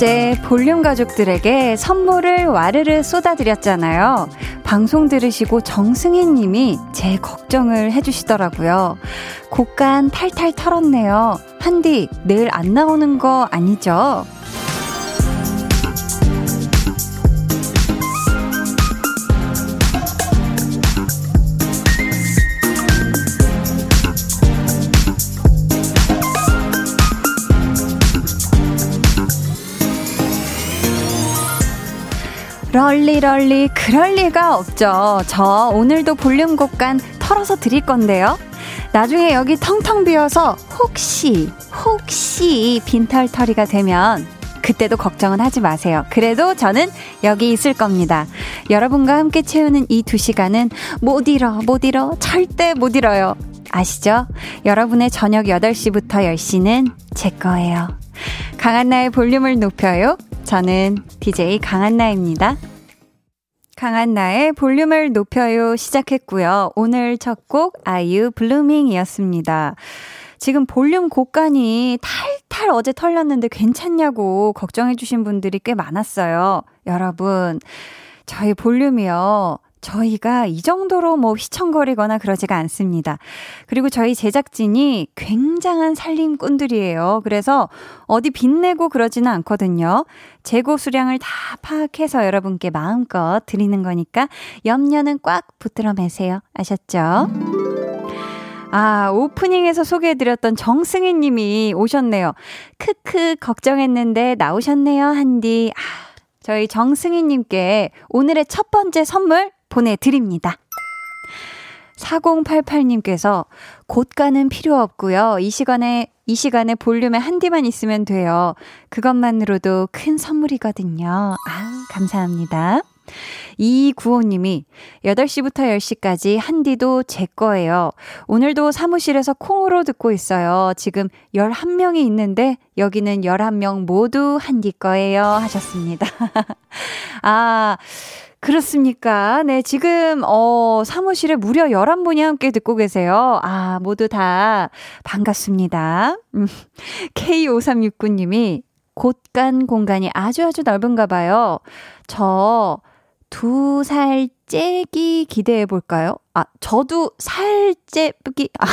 어제 볼륨 가족들에게 선물을 와르르 쏟아드렸잖아요. 방송 들으시고 정승희 님이 제 걱정을 해주시더라고요. 곡간 탈탈 털었네요. 한디, 내일 안 나오는 거 아니죠? 럴리 럴리 그럴 리가 없죠. 저 오늘도 볼륨 곡간 털어서 드릴 건데요. 나중에 여기 텅텅 비어서 혹시 혹시 빈털터리가 되면 그때도 걱정은 하지 마세요. 그래도 저는 여기 있을 겁니다. 여러분과 함께 채우는 이 두 시간은 못 잃어, 못 잃어, 절대 못 잃어요. 아시죠? 여러분의 저녁 8시부터 10시는 제 거예요. 강한나의 볼륨을 높여요. 저는 DJ 강한나입니다. 강한나의 볼륨을 높여요 시작했고요. 오늘 첫 곡 아이유 블루밍이었습니다. 지금 볼륨 곡간이 탈탈 어제 털렸는데 괜찮냐고 걱정해주신 분들이 꽤 많았어요. 여러분, 저희 볼륨이요. 저희가 이 정도로 뭐 휘청거리거나 그러지가 않습니다. 그리고 저희 제작진이 굉장한 살림꾼들이에요. 그래서 어디 빚내고 그러지는 않거든요. 재고 수량을 다 파악해서 여러분께 마음껏 드리는 거니까 염려는 꽉 붙들어 매세요. 아셨죠? 아, 오프닝에서 소개해드렸던 정승희 님이 오셨네요. 크크, 걱정했는데 나오셨네요, 한디. 아, 저희 정승희 님께 오늘의 첫 번째 선물 보내드립니다. 4088님께서 곳가는 필요 없고요. 이 시간에 이 시간에 볼륨에 한 디만 있으면 돼요. 그것만으로도 큰 선물이거든요. 아, 감사합니다. 이구호님이 8시부터 10시까지 한디도 제 거예요. 오늘도 사무실에서 콩으로 듣고 있어요. 지금 11명이 있는데 여기는 11명 모두 한디 거예요. 하셨습니다. 아, 그렇습니까? 네, 지금, 어, 사무실에 무려 11분이 함께 듣고 계세요. 아, 모두 다 반갑습니다. 음, K5369님이 곳간 공간이 아주 아주 넓은가 봐요. 저, 두 살 째기 기대해 볼까요? 아, 저도 살 째기, 아,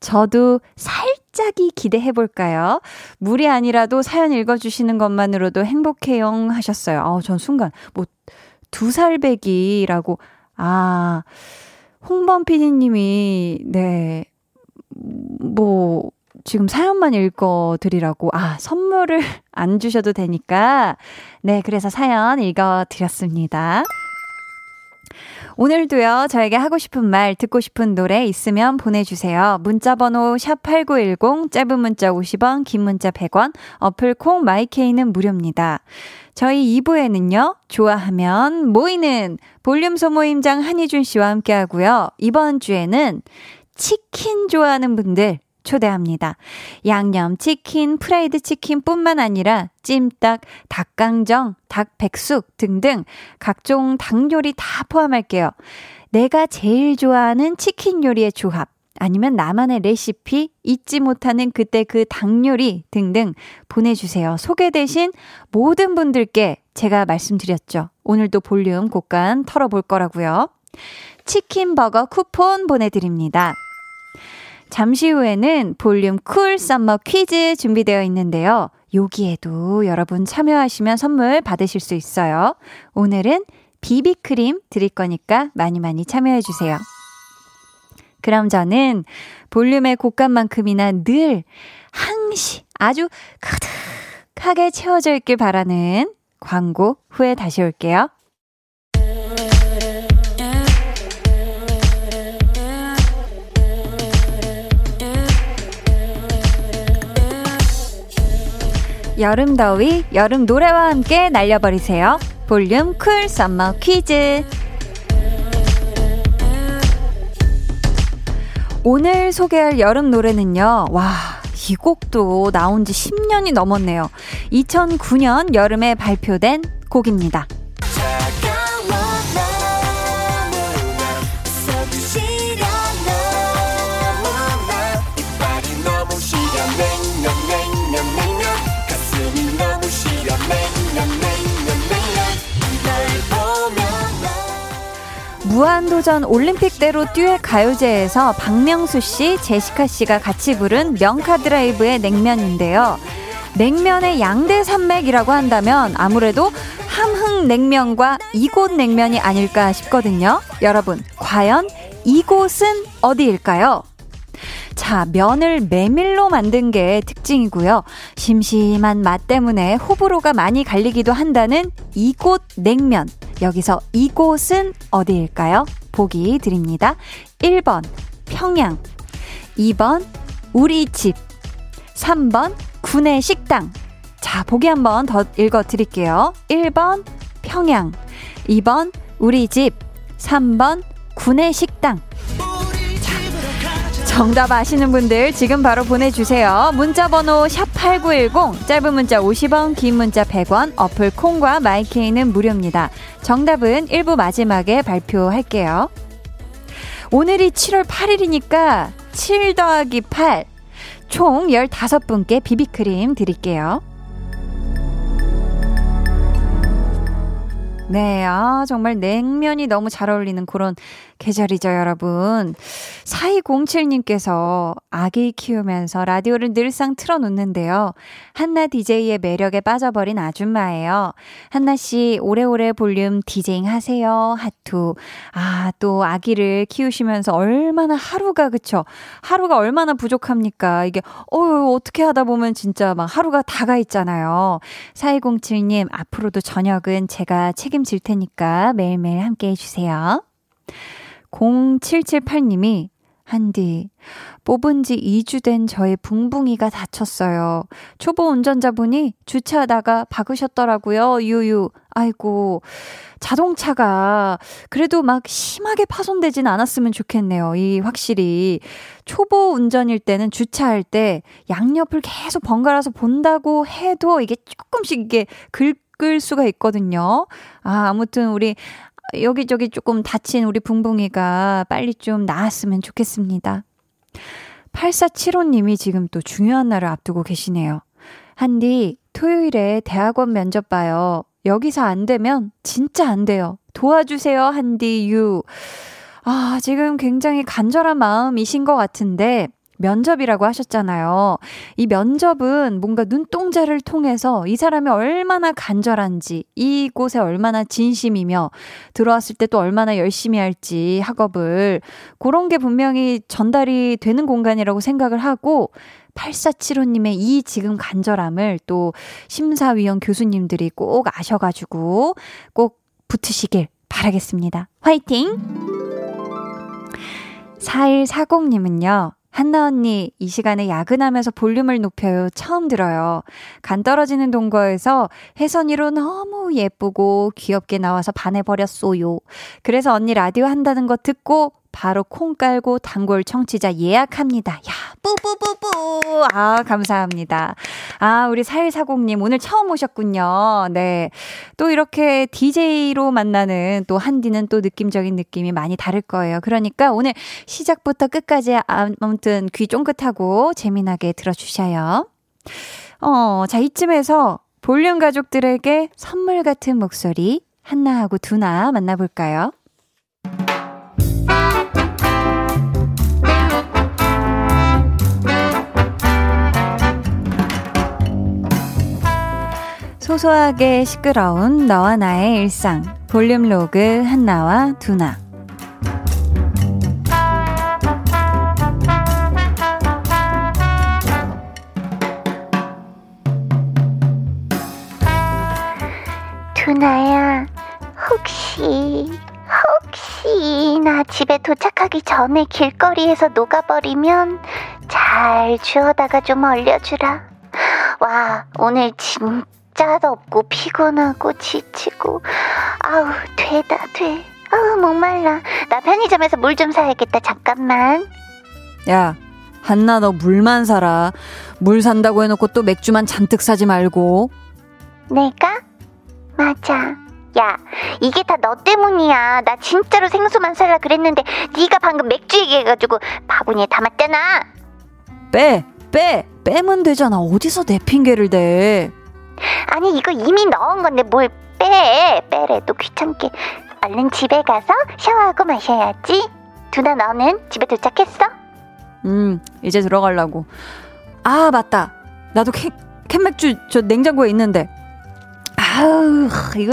저도 살 짝이 기대해 볼까요? 물이 아니라도 사연 읽어주시는 것만으로도 행복해요 하셨어요. 아우, 전 순간, 뭐, 두 살배기라고, 아, 홍범 PD님이, 네, 뭐, 지금 사연만 읽어드리라고, 아, 선물을 안 주셔도 되니까, 네, 그래서 사연 읽어드렸습니다. 오늘도요, 저에게 하고 싶은 말, 듣고 싶은 노래 있으면 보내주세요. 문자번호 샵8910, 짧은 문자 50원, 긴 문자 100원, 어플 콩 마이케이는 무료입니다. 저희 2부에는요, 좋아하면 모이는 볼륨 소모임장 한희준 씨와 함께 하고요. 이번 주에는 치킨 좋아하는 분들, 초대합니다. 양념 치킨, 프라이드 치킨뿐만 아니라 찜닭, 닭강정, 닭백숙 등등 각종 닭 요리 다 포함할게요. 내가 제일 좋아하는 치킨 요리의 조합, 아니면 나만의 레시피, 잊지 못하는 그때 그 닭 요리 등등 보내주세요. 소개되신 모든 분들께 제가 말씀드렸죠. 오늘도 볼륨 곳간 털어볼 거라고요. 치킨 버거 쿠폰 보내드립니다. 잠시 후에는 볼륨 Cool Summer 퀴즈 준비되어 있는데요. 여기에도 여러분 참여하시면 선물 받으실 수 있어요. 오늘은 비비크림 드릴 거니까 많이 많이 참여해주세요. 그럼 저는 볼륨의 곳간만큼이나 늘 항시 아주 가득하게 채워져 있길 바라는 광고 후에 다시 올게요. 여름 더위, 여름 노래와 함께 날려버리세요. 볼륨 Cool Summer 퀴즈. 오늘 소개할 여름 노래는요, 와, 이 곡도 나온 지 10년이 넘었네요. 2009년 여름에 발표된 곡입니다. 무한도전 올림픽대로 듀엣 가요제에서 박명수 씨, 제시카 씨가 같이 부른 명카드라이브의 냉면인데요. 냉면의 양대 산맥이라고 한다면 아무래도 함흥 냉면과 이곳 냉면이 아닐까 싶거든요. 여러분, 과연 이곳은 어디일까요? 자, 면을 메밀로 만든 게 특징이고요. 심심한 맛 때문에 호불호가 많이 갈리기도 한다는 이곳 냉면. 여기서 이곳은 어디일까요? 보기 드립니다. 1번 평양, 2번 우리 집, 3번 구내 식당. 자, 보기 한번 더 읽어 드릴게요. 1번 평양, 2번 우리 집, 3번 구내 식당. 정답 아시는 분들 지금 바로 보내주세요. 문자 번호 샵8910, 짧은 문자 50원, 긴 문자 100원, 어플 콩과 마이케이는 무료입니다. 정답은 1부 마지막에 발표할게요. 오늘이 7월 8일이니까 7 더하기 8, 총 15분께 비비크림 드릴게요. 네, 아, 정말 냉면이 너무 잘 어울리는 그런 계절이죠, 여러분. 4207님께서 아기 키우면서 라디오를 늘상 틀어놓는데요. 한나 DJ의 매력에 빠져버린 아줌마예요. 한나씨, 오래오래 볼륨 디제잉 하세요. 하투. 아, 또 아기를 키우시면서 얼마나 하루가, 그쵸? 하루가 얼마나 부족합니까? 이게, 어유 어떻게 하다 보면 진짜 막 하루가 다가 있잖아요. 4207님, 앞으로도 저녁은 제가 책임질 테니까 매일매일 함께 해주세요. 0778님이 한디, 뽑은 지 2주 된 저의 붕붕이가 다쳤어요. 초보 운전자분이 주차하다가 박으셨더라고요. 유유. 아이고, 자동차가 그래도 막 심하게 파손되진 않았으면 좋겠네요. 이 확실히 초보 운전일 때는 주차할 때 양옆을 계속 번갈아서 본다고 해도 이게 조금씩 이게 긁을 수가 있거든요. 아, 아무튼 우리 여기저기 조금 다친 우리 붕붕이가 빨리 좀 나았으면 좋겠습니다. 8475님이 지금 또 중요한 날을 앞두고 계시네요. 한디, 토요일에 대학원 면접 봐요. 여기서 안 되면 진짜 안 돼요. 도와주세요, 한디, 유. 아, 지금 굉장히 간절한 마음이신 것 같은데, 면접이라고 하셨잖아요. 이 면접은 뭔가 눈동자를 통해서 이 사람이 얼마나 간절한지, 이곳에 얼마나 진심이며, 들어왔을 때 또 얼마나 열심히 할지 학업을, 그런 게 분명히 전달이 되는 공간이라고 생각을 하고, 8475님의 이 지금 간절함을 또 심사위원 교수님들이 꼭 아셔가지고 꼭 붙으시길 바라겠습니다. 화이팅! 4140님은요, 한나 언니, 이 시간에 야근하면서 볼륨을 높여요. 처음 들어요. 간 떨어지는 동거에서 혜선이로 너무 예쁘고 귀엽게 나와서 반해버렸소요. 그래서 언니 라디오 한다는 거 듣고 바로 콩 깔고 단골 청취자 예약합니다. 야, 뿌뿌뿌뿌. 아, 감사합니다. 아, 우리 4140님 오늘 처음 오셨군요. 네. 또 이렇게 DJ로 만나는 또 한디는 또 느낌적인 느낌이 많이 다를 거예요. 그러니까 오늘 시작부터 끝까지 아무튼 귀 쫑긋하고 재미나게 들어주셔요. 어, 자, 이쯤에서 볼륨 가족들에게 선물 같은 목소리 한나하고 두나 만나볼까요? 소소하게 시끄러운 너와 나의 일상. 볼륨 로그 한나와 두나. 두나야 혹시 혹시 나 집에 도착하기 전에 길거리에서 녹아버리면 잘 주워다가 좀 얼려주라. 와 오늘 진짜 진짜 덥고 피곤하고 지치고. 아우 되다 돼. 아우 목말라. 나 편의점에서 물 좀 사야겠다. 잠깐만. 야 한나 너 물만 사라. 물 산다고 해놓고 또 맥주만 잔뜩 사지 말고. 내가? 맞아. 야 이게 다 너 때문이야. 나 진짜로 생수만 살라 그랬는데 네가 방금 맥주 얘기해가지고 바구니에 담았잖아. 빼! 빼! 빼면 되잖아. 어디서 내 핑계를 대 아니 이거 이미 넣은 건데 뭘 빼? 빼래도 귀찮게. 얼른 집에 가서 샤워하고 마셔야지. 두나 너는 집에 도착했어? 음, 이제 들어가려고. 아, 맞다. 나도 캔, 캔맥주 저 냉장고에 있는데. 아우, 이거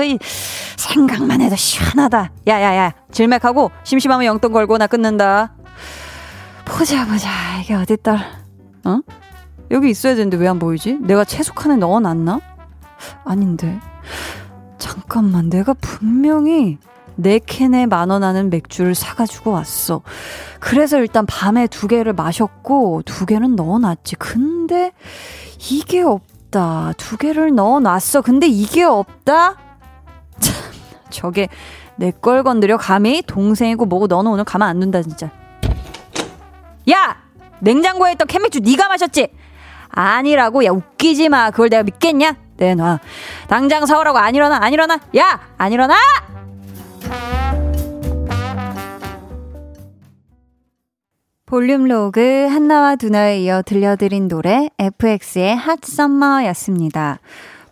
생각만 해도 시원하다. 야야야, 질맥하고 심심하면 영돈 걸고 나 끊는다. 보자 보자, 이게 어딨더라. 어? 여기 있어야 되는데 왜 안 보이지? 내가 채소 칸에 넣어놨나? 아닌데. 잠깐만, 내가 분명히 네 캔에 만 원 하는 맥주를 사가지고 왔어. 그래서 일단 밤에 두 개를 마셨고, 두 개는 넣어놨지. 근데 이게 없다. 두 개를 넣어놨어. 근데 이게 없다? 참, 저게 내 걸 건드려 감히 동생이고 뭐고 너는 오늘 가만 안 둔다 진짜. 야! 냉장고에 있던 캔맥주 네가 마셨지? 아니라고 야 웃기지 마. 그걸 내가 믿겠냐? 내놔. 당장 사오라고 안 일어나 안 일어나. 야! 안 일어나! 볼륨 로그 한나와 두나에 이어 들려드린 노래 FX의 핫 썸머였습니다.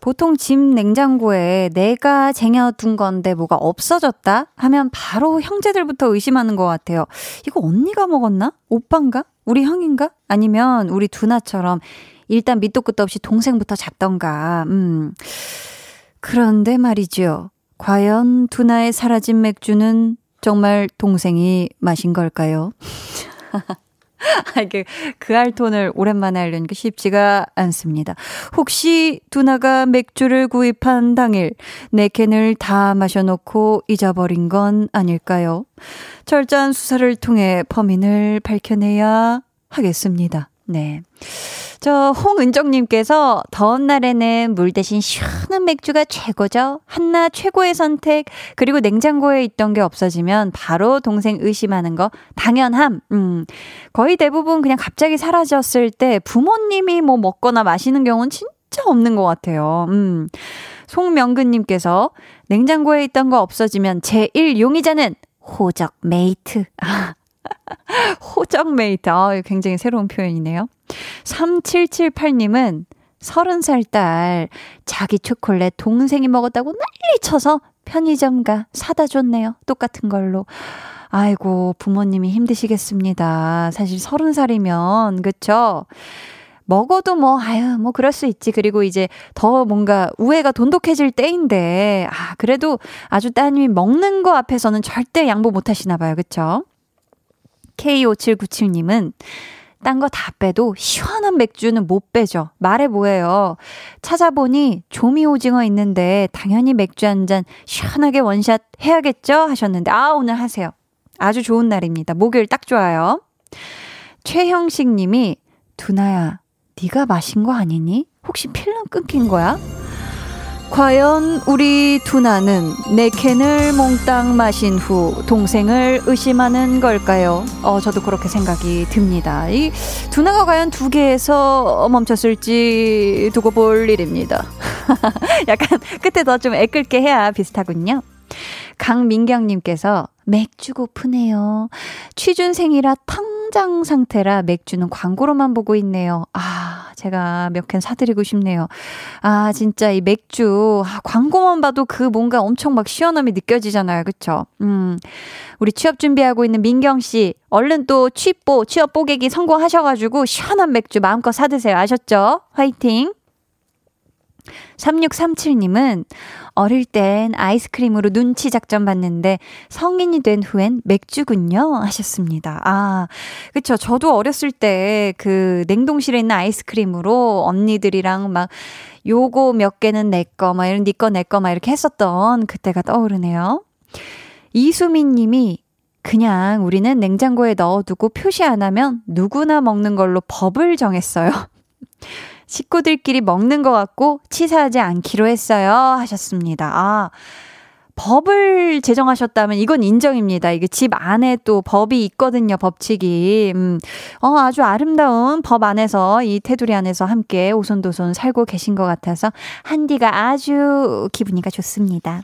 보통 집 냉장고에 내가 쟁여둔 건데 뭐가 없어졌다 하면 바로 형제들부터 의심하는 것 같아요. 이거 언니가 먹었나? 오빠인가? 우리 형인가? 아니면 우리 두나처럼 일단 밑도 끝도 없이 동생부터 잡던가. 음. 그런데 말이죠. 과연 두나의 사라진 맥주는 정말 동생이 마신 걸까요? 아, 이게 그 알톤을 오랜만에 하려니까 쉽지가 않습니다. 혹시 두나가 맥주를 구입한 당일 네 캔을 다 마셔놓고 잊어버린 건 아닐까요? 철저한 수사를 통해 범인을 밝혀내야 하겠습니다. 네. 저 홍은정님께서 더운 날에는 물 대신 시원한 맥주가 최고죠. 한나 최고의 선택. 그리고 냉장고에 있던 게 없어지면 바로 동생 의심하는 거 당연함. 음. 거의 대부분 그냥 갑자기 사라졌을 때 부모님이 뭐 먹거나 마시는 경우는 진짜 없는 것 같아요. 음. 송명근님께서 냉장고에 있던 거 없어지면 제1 용의자는 호적 mate. 호적 mate. 아, 굉장히 새로운 표현이네요. 3778님은 30살 딸 자기 초콜릿 동생이 먹었다고 난리 쳐서 편의점 가 사다 줬네요. 똑같은 걸로. 아이고, 부모님이 힘드시겠습니다. 사실 30살이면, 그쵸? 먹어도 뭐, 아유, 뭐, 그럴 수 있지. 그리고 이제 더 뭔가 우애가 돈독해질 때인데, 아, 그래도 아주 따님이 먹는 거 앞에서는 절대 양보 못 하시나 봐요. 그쵸? K5797님은 딴 거 다 빼도 시원한 맥주는 못 빼죠. 말해 뭐예요. 찾아보니 조미 오징어 있는데 당연히 맥주 한 잔 시원하게 원샷 해야겠죠? 하셨는데 아 오늘 하세요. 아주 좋은 날입니다. 목요일 딱 좋아요. 최형식 님이 두나야 네가 마신 거 아니니? 혹시 필름 끊긴 거야? 과연 우리 두나는 네 캔을 몽땅 마신 후 동생을 의심하는 걸까요? 어, 저도 그렇게 생각이 듭니다. 이 두나가 과연 두 개에서 멈췄을지 두고 볼 일입니다. 약간 끝에 더 좀 애끓게 해야 비슷하군요. 강민경님께서 맥주 고프네요. 취준생이라 텅장 상태라 맥주는 광고로만 보고 있네요. 아, 제가 몇 캔 사드리고 싶네요. 아, 진짜 이 맥주, 아, 광고만 봐도 그 뭔가 엄청 막 시원함이 느껴지잖아요. 그쵸? 음, 우리 취업 준비하고 있는 민경씨, 얼른 또 취뽀, 취업 뽀개기 성공하셔가지고 시원한 맥주 마음껏 사드세요. 아셨죠? 화이팅! 3637님은 어릴 땐 아이스크림으로 눈치 작전 봤는데 성인이 된 후엔 맥주군요. 하셨습니다. 아, 그쵸. 저도 어렸을 때 그 냉동실에 있는 아이스크림으로 언니들이랑 막 요거 몇 개는 내 거, 막 이런 니꺼 네 내꺼 막 이렇게 했었던 그때가 떠오르네요. 이수민 님이 그냥 우리는 냉장고에 넣어두고 표시 안 하면 누구나 먹는 걸로 법을 정했어요. 식구들끼리 먹는 것 같고 치사하지 않기로 했어요. 하셨습니다. 아, 법을 제정하셨다면 이건 인정입니다. 이게 집 안에 또 법이 있거든요, 법칙이. 음, 어, 아주 아름다운 법 안에서 이 테두리 안에서 함께 오손도손 살고 계신 것 같아서 한디가 아주 기분이가 좋습니다.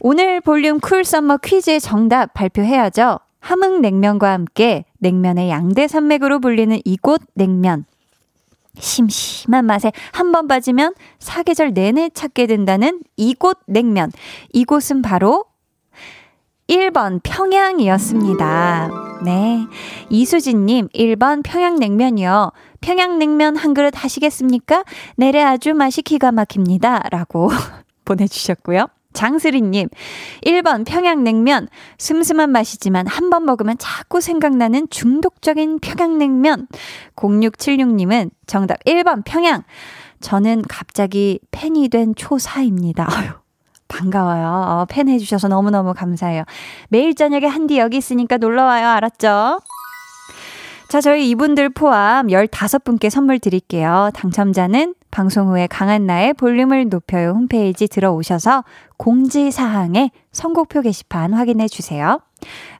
오늘 볼륨 cool summer 퀴즈의 정답 발표해야죠. 함흥냉면과 함께 냉면의 양대 산맥으로 불리는 이곳 냉면. 심심한 맛에 한 번 빠지면 사계절 내내 찾게 된다는 이곳 냉면. 이곳은 바로 1번 평양이었습니다. 네. 이수진님, 1번 평양냉면이요. 평양냉면 한 그릇 하시겠습니까? 내래 아주 맛이 기가 막힙니다. 라고 보내주셨고요. 장슬이님, 1번 평양냉면. 슴슴한 맛이지만 한 번 먹으면 자꾸 생각나는 중독적인 평양냉면. 0676님은 정답 1번 평양. 저는 갑자기 팬이 된 초사입니다. 아유, 반가워요. 어, 팬 해주셔서 너무너무 감사해요. 매일 저녁에 한디 여기 있으니까 놀러와요. 알았죠? 자, 저희 이분들 포함 15분께 선물 드릴게요. 당첨자는 방송 후에 강한나의 볼륨을 높여요 홈페이지 들어오셔서 공지사항에 선곡표 게시판 확인해 주세요.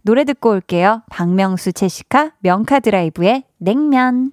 노래 듣고 올게요. 박명수 제시카 명카 드라이브의 냉면.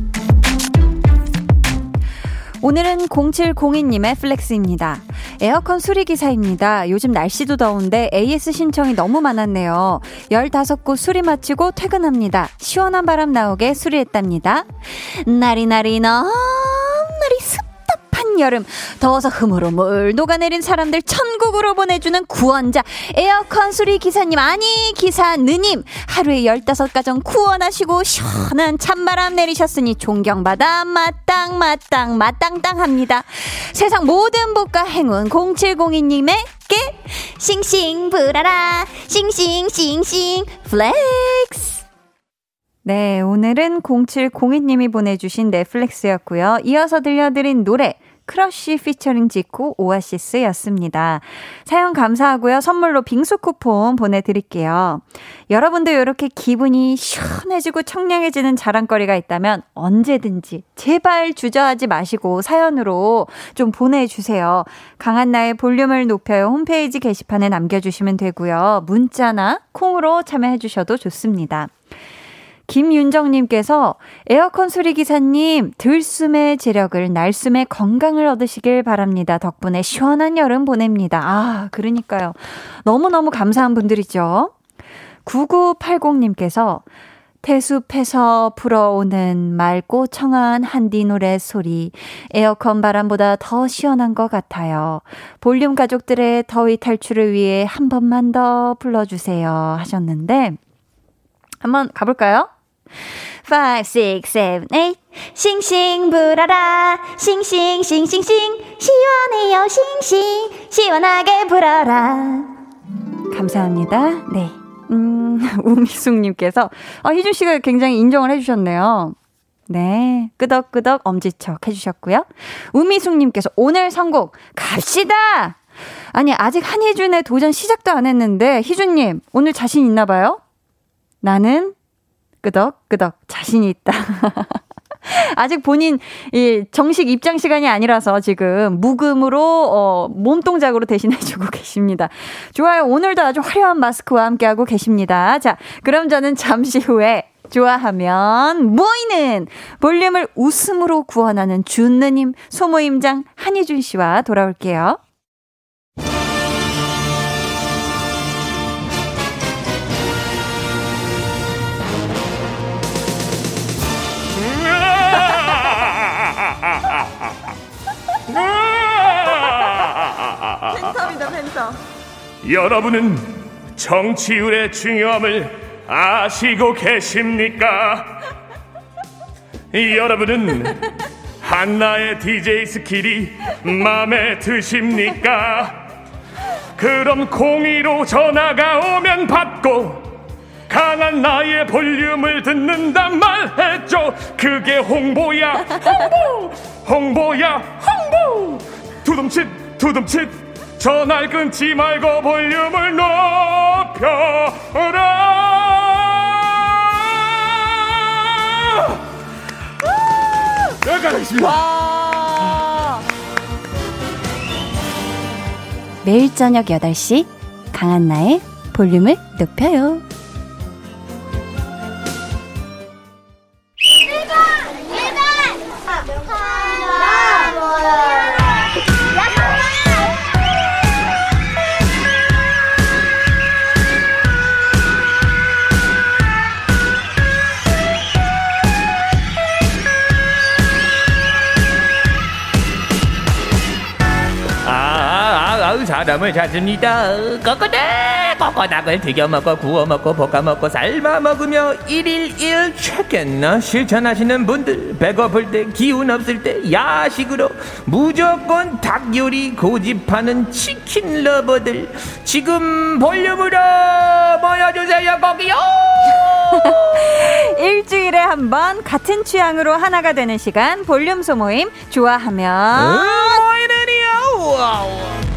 오늘은 0702님의 flex입니다. 에어컨 수리기사입니다. 요즘 날씨도 더운데 AS 신청이 너무 많았네요. 15곳 수리 마치고 퇴근합니다. 시원한 바람 나오게 수리했답니다. 나리나리 너무나리 습 여름 더워서 흐물흐물 녹아내린 사람들 천국으로 보내주는 구원자 에어컨 수리 기사님 아니 기사 느님. 하루에 15가정 구원하시고 시원한 찬바람 내리셨으니 존경받아 마땅 마땅 마땅땅합니다. 세상 모든 복과 행운 0702님에게 싱싱 불어라. 싱싱 싱싱 flex. 네, 오늘은 0702님이 보내주신 네, flex였고요. 이어서 들려드린 노래 크러쉬 피처링 지코 오아시스였습니다. 사연 감사하고요. 선물로 빙수 쿠폰 보내드릴게요. 여러분도 이렇게 기분이 시원해지고 청량해지는 자랑거리가 있다면 언제든지 제발 주저하지 마시고 사연으로 좀 보내주세요. 강한나의 볼륨을 높여요 홈페이지 게시판에 남겨주시면 되고요. 문자나 콩으로 참여해주셔도 좋습니다. 김윤정님께서 에어컨 수리기사님, 들숨의 재력을, 날숨의 건강을 얻으시길 바랍니다. 덕분에 시원한 여름 보냅니다. 아, 그러니까요. 너무너무 감사한 분들이죠. 9980님께서 태숲에서 불어오는 맑고 청한 한디 노래 소리, 에어컨 바람보다 더 시원한 것 같아요. 볼륨 가족들의 더위 탈출을 위해 한 번만 더 불러주세요. 하셨는데, 한번 가볼까요? 5, 6, 7, 8. 싱싱 불어라. 싱싱, 싱싱, 싱. 시원해요, 싱싱. 시원하게 불어라. 감사합니다. 네. 음, 우미숙님께서, 아, 희준씨가 굉장히 인정을 해주셨네요. 네. 끄덕끄덕 엄지척 해주셨고요. 우미숙님께서 오늘 선곡 갑시다! 아니, 아직 한희준의 도전 시작도 안 했는데, 희준님, 오늘 자신 있나 봐요? 나는 끄덕끄덕 자신이 있다. 아직 본인 이 정식 입장 시간이 아니라서 지금 묵음으로 어, 몸 동작으로 대신해주고 계십니다. 좋아요. 오늘도 아주 화려한 마스크와 함께하고 계십니다. 자, 그럼 저는 잠시 후에 좋아하면 모이는 볼륨을 웃음으로 구원하는 준느님 소모임장 한희준 씨와 돌아올게요. 여러분은 청취율의 중요함을 아시고 계십니까? 여러분은 한나의 DJ skill이 마음에 드십니까? 그럼 공이로 전화가 오면 받고 강한 나의 볼륨을 듣는단 말했죠. 그게 홍보야. 홍보! 홍보야. 홍보! 두둠칫 두둠칫 전화를 끊지 말고 볼륨을 높여라 여기까지 하겠습니다 와. 매일 저녁 8시 강한나의 볼륨을 높여요. 사람을 찾습니다. 꼬꼬다! 꼬꼬닭을 튀겨 먹고, 구워 먹고, 볶아 먹고, 삶아 먹으며, 일일 일 치킨 실천하시는 분들, 배고플 때, 기운 없을 때, 야식으로 무조건 닭 요리 고집하는 치킨 러버들, 지금 볼륨으로 모여주세요, 거기요! 일주일에 한 번 같은 취향으로 하나가 되는 시간 볼륨 소모임 좋아하면 모이는이요! 와우.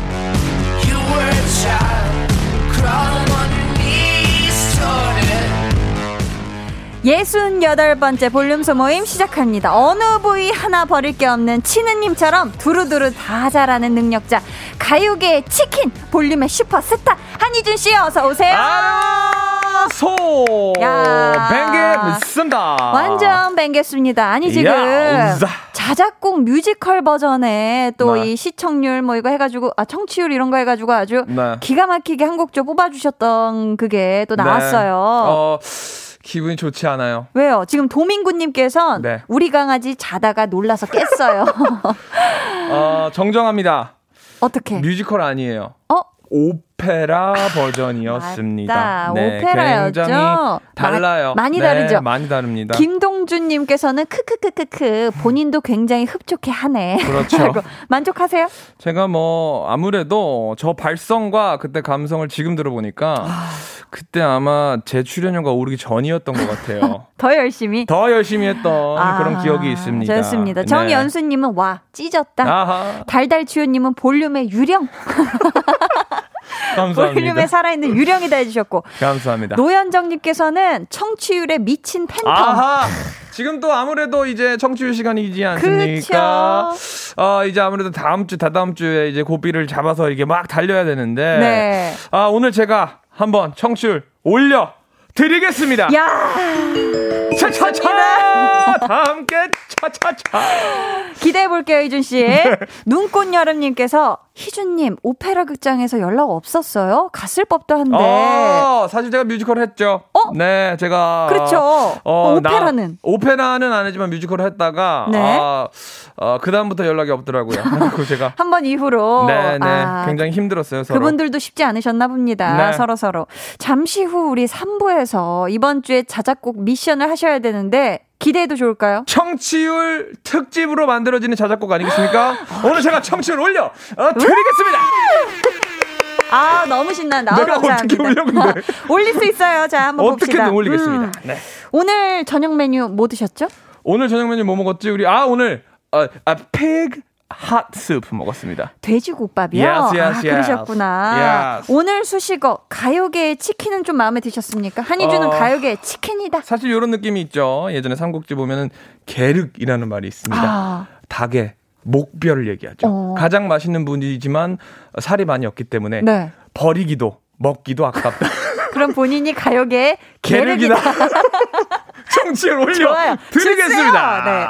예순 여덟 번째 볼륨 소모임 시작합니다. 어느 부위 하나 버릴 게 없는 치느님처럼 두루두루 다 잘하는 능력자 가요계의 치킨 볼륨의 슈퍼스타 한희준 씨 어서 오세요. 아, 소! 야. 뵙겠습니다. 완전 뵙겠습니다. 아니 지금 야, 우 자. 자작곡 뮤지컬 버전에 또이 네. 시청률 뭐 이거 해가지고 아 청취율 이런 거 해가지고 아주 네. 기가 막히게 한 곡 좀 뽑아주셨던 그게 또 네. 나왔어요. 어, 기분이 좋지 않아요. 왜요? 지금 도민구님께서 네. 우리 강아지 자다가 놀라서 깼어요. 어, 정정합니다. 어떻게? 뮤지컬 아니에요. 어? 오페라 버전이었습니다. 맞다. 네, 오페라였죠. 굉장히 달라요. 마- 많이 네, 다르죠. 많이 다릅니다. 김동준님께서는 크크크크크 본인도 굉장히 흡족해 하네. 그렇죠. 만족하세요? 제가 뭐 아무래도 저 발성과 그때 감성을 지금 들어보니까 아. 그때 아마 제 출연료가 오르기 전이었던 것 같아요. 더 열심히. 더 열심히 했던 아, 그런 기억이 있습니다. 좋습니다. 네. 정연수님은 와 찢었다. 아하, 달달주연님은 볼륨의 유령. 감사합니다. 볼륨에 살아있는 유령이다 해주셨고. 감사합니다. 노현정님께서는 청취율에 미친 팬텀. 아하. 지금 또 아무래도 이제 청취율 시간이지 않습니까? 어, 이제 아무래도 다음 주, 다다음 주에 이제 고비를 잡아서 이게 막 달려야 되는데. 네. 아, 오늘 제가 한번 청취율 올려 드리겠습니다. 야 차차차! 다 함께 차차차! 기대해 볼게요, 희준 씨. 네. 눈꽃 여름님께서 희준님 오페라 극장에서 연락 없었어요? 갔을 법도 한데. 어, 사실 제가 뮤지컬 했죠. 어? 네, 제가. 그렇죠. 어, 나- 오페라는? 오페라는 안 했지만 뮤지컬을 했다가. 네. 아, 어, 그다음부터 연락이 없더라고요. 제가. 한 번 이후로 네, 네. 아, 굉장히 힘들었어요. 서로. 그분들도 쉽지 않으셨나 봅니다. 네. 서로 서로. 잠시 후 우리 3부에 서 이번 주에 자작곡 미션을 하셔야 되는데 기대해도 좋을까요? 청취율 특집으로 만들어지는 자작곡 아니겠습니까? 오늘 제가 청취율 올려 어, 드리겠습니다. 아 너무 신난다. 내가 아우, 감사합니다. 어떻게 올려, 근데? 올릴 수 있어요. 자 한번 봅시다. 어떻게든 올리겠습니다. 음. 네. 오늘 저녁 메뉴 뭐 드셨죠? 오늘 저녁 메뉴 뭐 먹었지? 우리 아 오늘 어, 아 pig hot soup 먹었습니다. 돼지국밥이요. Yes, yes, 아 yes. 그러셨구나. 오늘 수식어 가요계의 치킨은 좀 마음에 드셨습니까? 한희주는 어. 가요계의 치킨이다. 사실 이런 느낌이 있죠. 예전에 삼국지 보면은 계륵이라는 말이 있습니다. 아. 닭의 목뼈를 얘기하죠. 어. 가장 맛있는 분이지만 살이 많이 없기 때문에 네. 버리기도 먹기도 아깝다. 그럼 본인이 가요계의 계륵이다. 청취율 올려. 드리겠습니다. 네.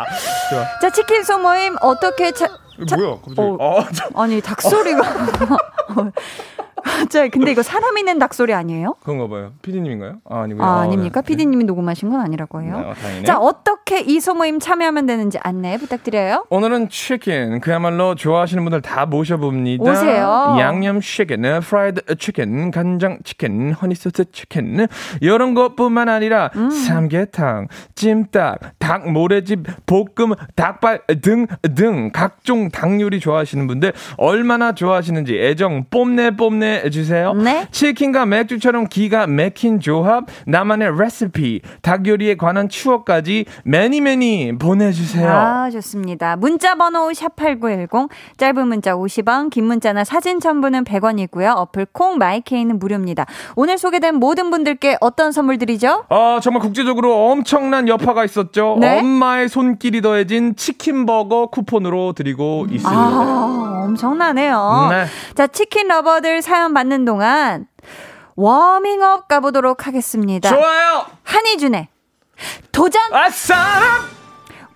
자 치킨 소모임 어떻게 차... 자- 뭐야? 갑자기. 어. 어, 저- 아니 닭소리가 갑자기 근데 이거 사람이 낸 닭소리 아니에요? 그런가 봐요. 피디님인가요? 아, 아니고요. 아, 어, 아닙니까? 네. 피디님이 녹음하신 건 아니라고 해요. 네, 어. 자 어떻게 이 소모임 참여하면 되는지 안내 부탁드려요. 오늘은 치킨 그야말로 좋아하시는 분들 다 모셔봅니다. 오세요. 양념 치킨, 프라이드 치킨, 간장 치킨, honey소스 치킨 이런 것뿐만 아니라 음. 삼계탕, 찜닭, 닭 모래집, 볶음, 닭발 등 등 각종 닭 요리 좋아하시는 분들 얼마나 좋아하시는지 애정 뽐내 뽐내 주세요. 네. 치킨과 맥주처럼 기가 막힌 조합, 나만의 레시피, 닭 요리에 관한 추억까지 many many 보내주세요. 아, 좋습니다. 문자 번호 샵8910 짧은 문자 50원, 긴 문자나 사진 첨부는 100원이고요. 어플 콩 마이케이는 무료입니다. 오늘 소개된 모든 분들께 어떤 선물 드리죠? 아, 정말 국제적으로 엄청난 여파가 있었죠. 네? 엄마의 손길이 더해진 치킨버거 쿠폰으로 드리고 있습니다. 아, 엄청나네요. 네. 자, 치킨 lover들 사연 받는 동안 워밍업 가보도록 하겠습니다. 좋아요. 한희준의 도전! 아싸!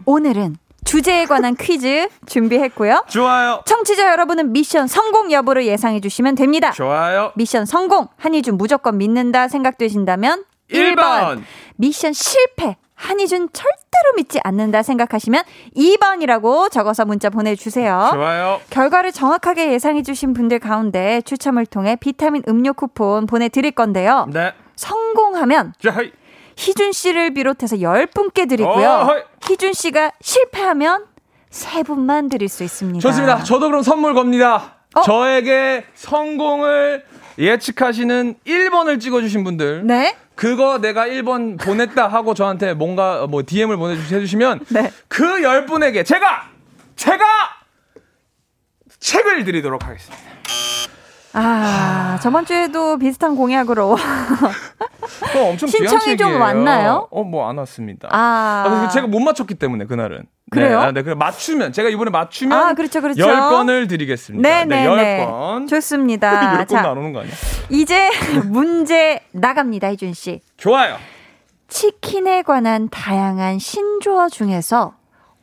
오늘은 주제에 관한 퀴즈 준비했고요. 좋아요. 청취자 여러분은 미션 성공 여부를 예상해 주시면 됩니다. 좋아요. 미션 성공, 한희준 무조건 믿는다 생각되신다면 1번. 1번. 미션 실패, 한희준 절대로 믿지 않는다 생각하시면 2번이라고 적어서 문자 보내주세요. 좋아요. 결과를 정확하게 예상해 주신 분들 가운데 추첨을 통해 비타민 음료 쿠폰 보내드릴 건데요. 네. 성공하면 자, 하이. 희준 씨를 비롯해서 10분께 드리고요. 어허이. 희준 씨가 실패하면 3분만 드릴 수 있습니다. 좋습니다. 저도 그럼 선물 겁니다. 어? 저에게 성공을 예측하시는 1번을 찍어주신 분들. 네. 그거 내가 1번 보냈다 하고 저한테 뭔가 뭐 DM을 보내주시면 네. 그 10분에게 제가 제가 책을 드리도록 하겠습니다. 아, 저번 주에도 비슷한 공약으로. 신청이 좀. 왔나요? 어, 뭐 안 왔습니다. 아. 아, 제가 못 맞췄기 때문에 그날은. 그래요? 네, 아, 네, 그래 맞추면 제가 이번에 맞추면 아, 그렇죠, 그렇죠. 10건을 드리겠습니다. 네, 네, 네. 10건. 좋습니다. 10건 자, 나누는 거 아니야? 이제 문제 나갑니다, 희준 씨. 좋아요. 치킨에 관한 다양한 신조어 중에서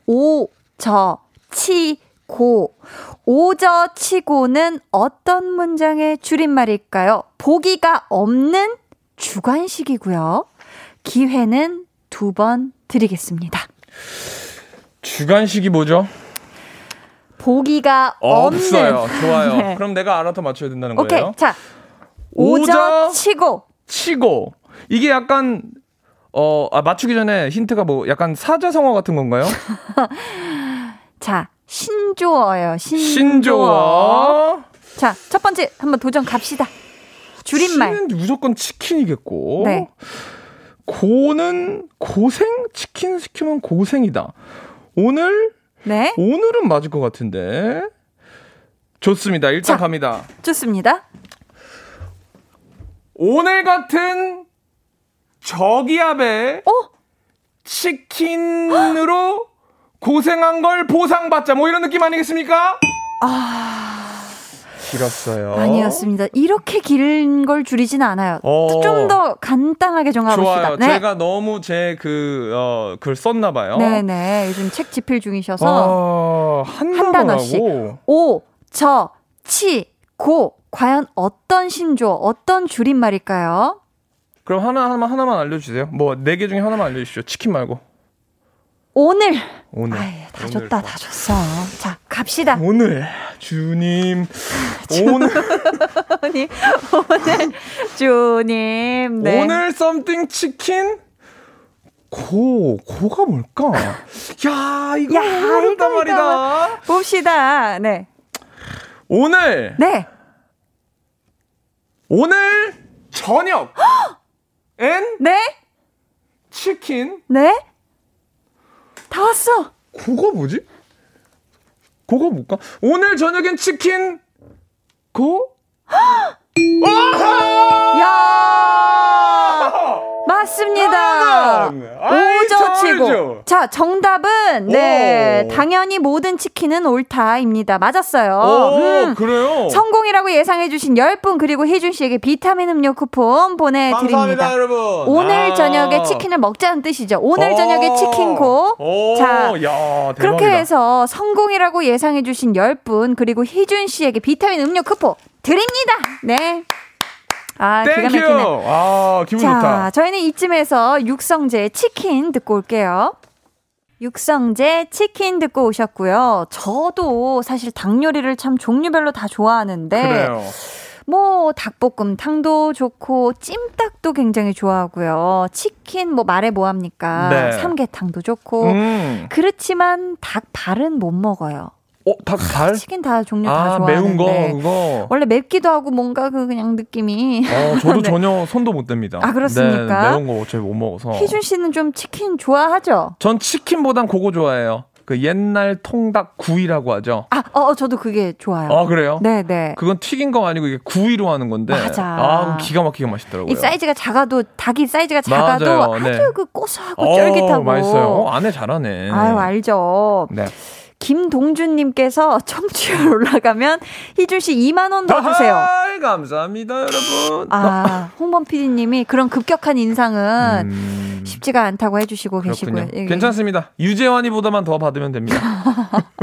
오, 저, 치, 고. 오저 치고는 어떤 문장의 줄임말일까요? 보기가 없는 주관식이고요. 기회는 두 번 드리겠습니다. 주간식이 뭐죠? 보기가 없는. 없어요. 좋아요. 네. 그럼 내가 알아서 맞춰야 된다는 오케이. 거예요. 자. 오저 치고. 치고 이게 약간 어 아, 맞추기 전에 힌트가 뭐 약간 사자성어 같은 건가요? 자, 신조어예요. 신조어. 신조어. 자, 첫 번째 한번 도전 갑시다. 줄임말. 치는 무조건 치킨이겠고. 네. 고는 고생? 치킨 시키면 고생이다. 오늘 네. 오늘은 맞을 것 같은데. 좋습니다. 일단 자. 갑니다. 좋습니다. 오늘 같은 저기압에 어? 치킨으로 고생한 걸 보상받자 뭐 이런 느낌 아니겠습니까? 길었어요. 아니었습니다. 이렇게 긴 걸 줄이진 않아요. 어. 좀더 간단하게 정해봅시다. 좋아요. 네. 제가 너무 제 그, 어, 글 썼나 봐요. 네네. 요즘 책 집필 중이셔서. 어, 한, 한 단어씩. 오, 저, 치, 고. 과연 어떤 신조어, 어떤 줄임말일까요? 그럼 하나, 하나만, 하나만 알려주세요. 뭐, 네 개 중에 하나만 알려주시죠. 치킨 말고. 오늘. 오늘. 아이, 다 오늘 줬다. 다 줬어. 자, 갑시다. 오늘, 주님. 오늘, 오늘, 주님. 네. 오늘 썸띵 치킨? 고, 고가 뭘까? 야, 이거 이거, 말이다. 봅시다. 네. 오늘, 네. 오늘 저녁. 엔 네. 치킨. 네. 다 왔어. 고가 뭐지? 고가 뭘까? 오늘 저녁엔 치킨 고? 야 맞습니다. 오저치고. 자, 정답은 네, 오. 당연히 모든 치킨은 옳다입니다. 맞았어요. 오, 음. 그래요? 성공이라고 예상해 주신 10분, 그리고 혜준 씨에게 비타민 음료 쿠폰 보내 드립니다. 감사합니다, 여러분. 오늘 아. 저녁에 치킨을 먹자는 뜻이죠. 오늘 오. 저녁에 치킨 go. 오, 자, 야. 그렇게 해서 성공이라고 예상해 주신 10분, 그리고 희준 씨에게 비타민 음료 쿠폰 드립니다. 네. 아, 기가 thank you. 막히네. 아, 기분 자, 좋다. 저희는 이쯤에서 육성재 치킨 듣고 올게요. 육성재 치킨 듣고 오셨고요. 저도 사실 닭 요리를 참 종류별로 다 좋아하는데 그래요. 뭐 닭볶음탕도 좋고 찜닭도 굉장히 좋아하고요. 치킨 뭐 말해 뭐 합니까? 네. 삼계탕도 좋고 음. 그렇지만 닭 발은 못 먹어요. 어, 닭 살? 치킨 다 종류 아, 다 좋아하는데. 매운 거 그거. 원래 맵기도 하고 뭔가 그 그냥 느낌이. 어, 저도 네. 전혀 손도 못 댑니다. 아, 그렇습니까? 네, 매운 거 어차피 못 먹어서. 희준 씨는 좀 치킨 좋아하죠? 전 치킨보단 그거 좋아해요. 그 옛날 통닭 구이라고 하죠. 아, 어, 어, 저도 그게 좋아요. 아, 그래요? 네, 네. 그건 튀긴 거 아니고 이게 구이로 하는 건데. 맞아. 아, 기가 막히게 맛있더라고요. 이 사이즈가 작아도 닭이 사이즈가 작아도 맞아요. 아주 네. 그 고소하고 어, 쫄깃하고 맛있어요. 어, 안에 잘하네. 아유 알죠. 네. 김동준님께서 청취율 올라가면 희준 씨 2만 원 더 주세요. 아하이, 감사합니다, 여러분. 아 홍범 PD님이 그런 급격한 인상은 음, 쉽지가 않다고 해주시고 그렇군요. 계시고요. 예. 괜찮습니다. 유재환이보다만 더 받으면 됩니다.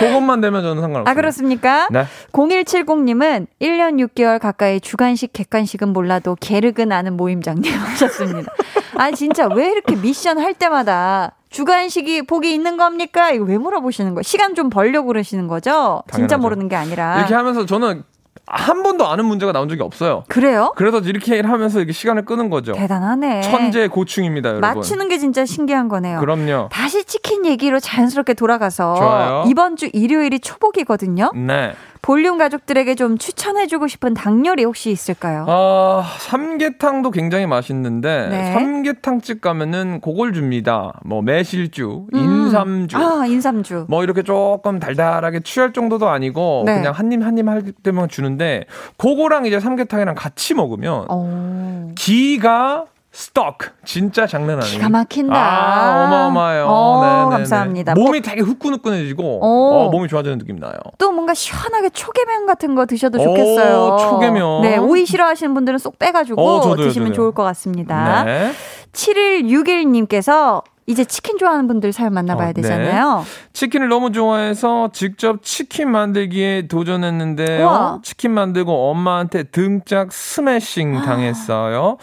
그것만 되면 저는 상관없어요. 아 그렇습니까? 네. 0170님은 1년 6개월 가까이 주간식 객관식은 몰라도 게르근 아는 모임장님 하셨습니다. 아 진짜 왜 이렇게 미션 할 때마다 주간식이 복이 있는 겁니까? 이거 왜 물어보시는 거예요? 시간 좀 벌려고 그러시는 거죠? 진짜 당연하죠. 모르는 게 아니라. 이렇게 하면서 저는 한 번도 아는 문제가 나온 적이 없어요. 그래요? 그래서 이렇게 하면서 이렇게 시간을 끄는 거죠. 대단하네. 천재 고충입니다, 여러분. 맞추는 게 진짜 신기한 거네요. 그럼요. 다시 치킨 얘기로 자연스럽게 돌아가서 좋아요. 이번 주 일요일이 초복이거든요. 네. 볼륨 가족들에게 좀 추천해주고 싶은 닭 요리 혹시 있을까요? 아, 삼계탕도 굉장히 맛있는데 네. 삼계탕집 가면은 그걸 줍니다. 뭐 매실주, 음. 인삼주. 아 인삼주. 뭐 이렇게 조금 달달하게 취할 정도도 아니고 네. 그냥 한 입 한 입 할 때만 주는데 그거랑 이제 삼계탕이랑 같이 먹으면 어. 기가 스톡 진짜 장난 아니에요. 기가 막힌다. 아, 어마어마해요. 어, 네네네. 감사합니다. 뭐 몸이 되게 후끈후끈해지고 오. 어, 몸이 좋아지는 느낌 나요. 또 뭔가 시원하게 초계면 같은 거 드셔도 좋겠어요. 오, 초계면. 네, 오이 싫어하시는 분들은 쏙 빼가지고 어, 저도요, 드시면 저도요. 좋을 것 같습니다. 네. 7161님께서 이제 치킨 좋아하는 분들 사연 만나봐야 어, 네. 되잖아요. 치킨을 너무 좋아해서 직접 치킨 만들기에 도전했는데요. 우와. 치킨 만들고 엄마한테 등짝 스매싱 당했어요.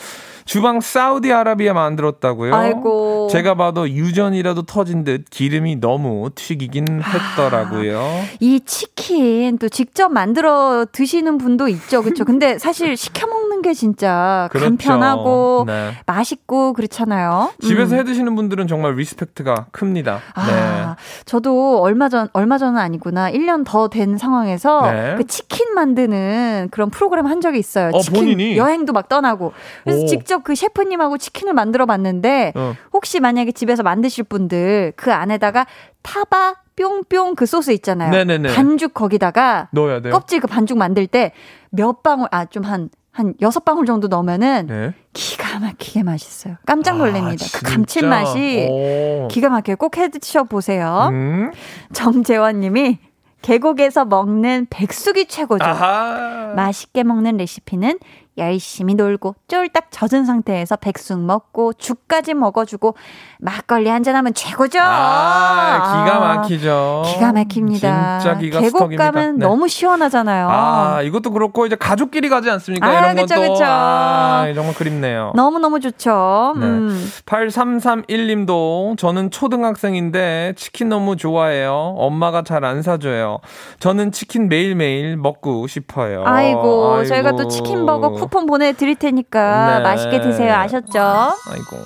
주방 사우디아라비아 만들었다고요. 아이고. 제가 봐도 유전이라도 터진 듯 기름이 너무 튀기긴 했더라고요. 이 치킨 또 직접 만들어 드시는 분도 있죠. 그렇죠. 근데 사실 시켜 먹는 게 진짜 그렇죠. 간편하고 네. 맛있고 그렇잖아요. 집에서 음. 해 드시는 분들은 정말 respect가 큽니다. 아, 네. 저도 얼마 전, 얼마 전은 아니구나. 1년 더 된 상황에서 네. 그 치킨 만드는 그런 프로그램 한 적이 있어요. 어, 치킨 본인이? 여행도 막 떠나고. 그래서 오. 직접 그 셰프님하고 치킨을 만들어 봤는데 어. 혹시 만약에 집에서 만드실 분들 그 안에다가 타바 뿅뿅 그 소스 있잖아요. 네네네. 반죽 거기다가 넣어야 돼요. 껍질 그 반죽 만들 때 몇 방울, 아, 좀 한, 한 여섯 방울 정도 넣으면은 네. 기가 막히게 맛있어요. 깜짝 놀랍니다. 아, 그? 감칠맛이 오. 기가 막혀요. 꼭 해 드셔 보세요. 음. 정재원 님이 계곡에서 먹는 백숙이 최고죠. 아하. 맛있게 먹는 레시피는 열심히 놀고 쫄딱 젖은 상태에서 백숙 먹고 죽까지 먹어주고 막걸리 한잔하면 최고죠. 아, 기가 막히죠. 기가 막힙니다. 진짜 기가 계곡 스톡입니다. 가면 네. 너님시원하잖아요 아, 이것도 그렇고 이제 가족끼리 가지 않습니까? 아, 이런 그쵸, 것도 그쵸. 아, 정말 그립네요. 너무너무 좋죠. 네. 음. 8331님도 저는 초등학생인데 치킨 너무 좋아해요. 엄마가 잘 안 사줘요. 저는 치킨 매일매일 먹고 싶어요. 아이고, 저희가 아이고. 또 치킨 버거 쿠폰 보내드릴 테니까 네. 맛있게 드세요. 아셨죠? 아이고.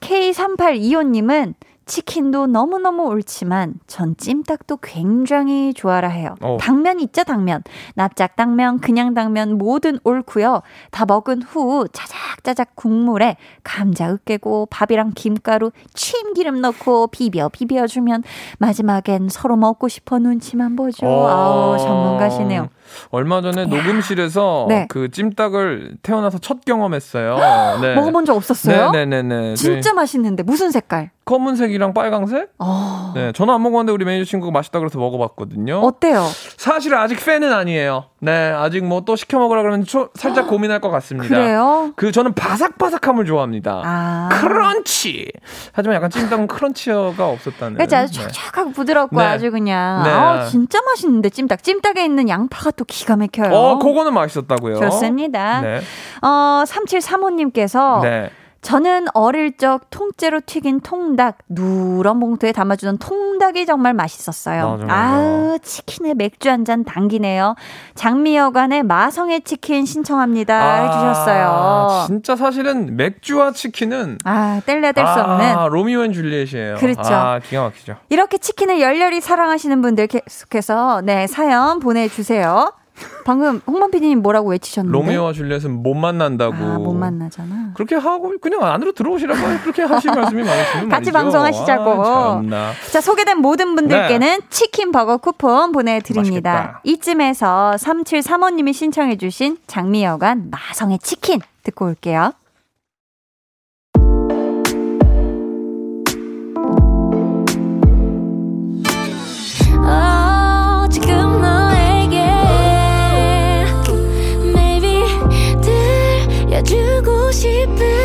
K3825님은 치킨도 너무너무 옳지만 전 찜닭도 굉장히 좋아라 해요. 어. 당면 있죠, 당면. 납작 당면, 그냥 당면 뭐든 옳고요. 다 먹은 후 짜작짜작 국물에 감자 으깨고 밥이랑 김가루, 참기름 넣고 비벼 비벼 주면 마지막엔 서로 먹고 싶어 눈치만 보죠. 어. 아우, 전문가시네요. 얼마 전에 녹음실에서 네. 그 찜닭을 태어나서 첫 경험했어요. 네. 먹어본 적 없었어요? 네네네네. 진짜 맛있는데 무슨 색깔? 검은색이랑 빨강색? 어. 네, 저는 안 먹어봤는데 우리 매니저 친구가 맛있다 그래서 먹어봤거든요. 어때요? 사실 아직 팬은 아니에요. 네, 아직 뭐 또 시켜 먹으라 그러면 초- 살짝 고민할 것 같습니다. 그래요? 그 저는 바삭바삭함을 좋아합니다. 아. crunchy. 하지만 약간 찜닭은 크런치가 없었다는. 그렇지 아주 네. 촉촉하고 부드럽고 네. 아주 그냥 네. 아 진짜 맛있는데 찜닭 찜닭에 있는 양파가 또 기가 막혀요. 어, 그거는 맛있었다고요. 좋습니다. 네. 어 3735님께서 네. 저는 어릴 적 통째로 튀긴 통닭 누런 봉투에 담아주던 통닭이 정말 맛있었어요. 맞아, 맞아. 우 치킨에 맥주 한 잔 당기네요. 장미여관의 마성의 치킨 신청합니다. 해주셨어요. 아, 진짜 사실은 맥주와 치킨은 아, 뗄래야 뗄수 아, 없는. Romeo and Juliet이에요. 그렇죠. 아, 기가 막히죠. 이렇게 치킨을 열렬히 사랑하시는 분들 계속해서 네, 사연 보내주세요. 방금 홍만 PD님 뭐라고 외치셨는데? 로미오와 줄리엣은 못 만난다고. 아, 못 만나잖아. 그렇게 하고 그냥 안으로 들어오시라고 그렇게 하실 말씀이 많으시면 같이 말이죠. 방송하시자고. 아. 자, 소개된 모든 분들께는 치킨 버거 쿠폰 보내 드립니다. 네. 맛있겠다. 이쯤에서 3735님이 신청해 주신 장미여관 마성의 치킨 듣고 올게요. 싶은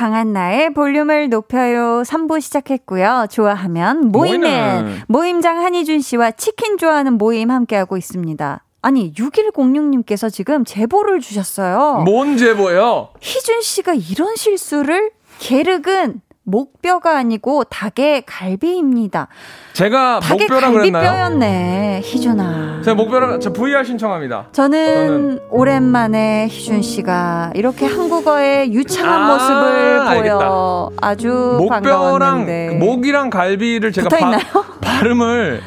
강한 나의 볼륨을 높여요 3부 시작했고요. 좋아하면 모이는. 모임장 한희준 씨와 치킨 좋아하는 모임 함께하고 있습니다. 아니 6106님께서 지금 제보를 주셨어요. 뭔 제보요? 희준 씨가 이런 실수를 게륵은 목뼈가 아니고 닭의 갈비입니다. 제가 닭의 목뼈라 그랬나요? 갈비뼈였네, 희준아. 제가 목뼈라 저 VR 신청합니다. 저는, 저는- 오랜만에 희준 씨가 이렇게 한국어의 유창한 아, 모습을 알겠다. 보여 아주 목뼈랑 반가웠는데 목이랑 갈비를 제가 붙어있나요? 발음을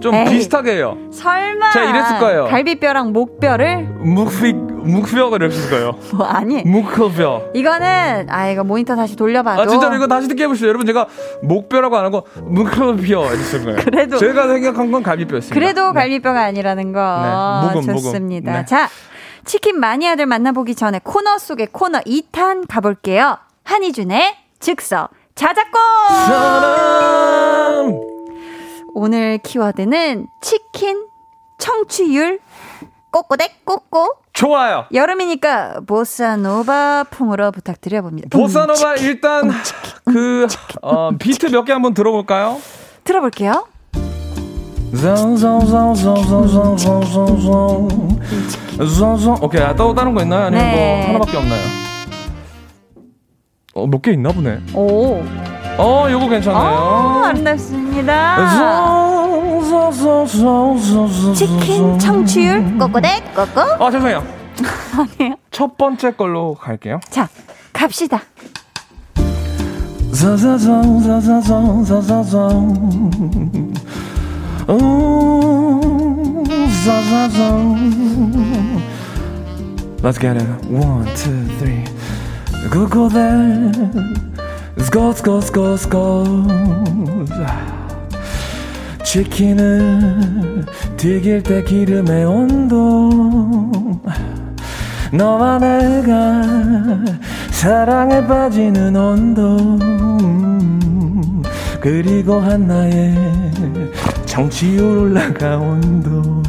좀 에이. 비슷하게 해요. 설마 제가 이랬을 거예요. 갈비뼈랑 목뼈를 묵비 묵뼈가 이랬을 거예요. 뭐 아니 묵뼈. 이거는 아 이거 모니터 다시 돌려봐도 아 진짜로 이거 다시 듣게 해보시죠. 여러분 제가 목뼈라고 안 하고 묵뼈 이랬을 거예요. 그래도- 제가 생각한 건 갈비뼈였습니다. 그래도 네. 갈비뼈가 아니라는 거 네, 묵음. 좋습니다. 네. 자, 치킨 마니아들 만나보기 전에 코너 속의 코너 2탄 가볼게요. 한희준의 즉석 자작곡! 사람 오늘 키워드는 치킨 청취율 꼬꼬댁 꼬꼬 좋아요. 여름이니까 보사노바 풍으로 부탁드려봅니다. 음, 보사노바 일단 그 어, 비트 몇 개 한번 들어볼까요? 들어볼게요. 오케이 아, 또 다른 거 있나요? 아니면 네. 뭐 하나밖에 없나요? 어, 몇 개 있나 보네. 오, 어, 요거 아, 괜찮아요. 아름답습니다. 치킨 청취율 꼬꼬댁 꼬꼬. 아, 죄송해요. 아니에요. 첫 번째 걸로 갈게요. 자, 갑시다. Let's get it. One, two, three. Scores, scores, scores, scores. 치킨을 튀길 때 기름의 온도. 너와 내가 사랑에 빠지는 온도. 그리고 한나의 정치율 올라가 온도.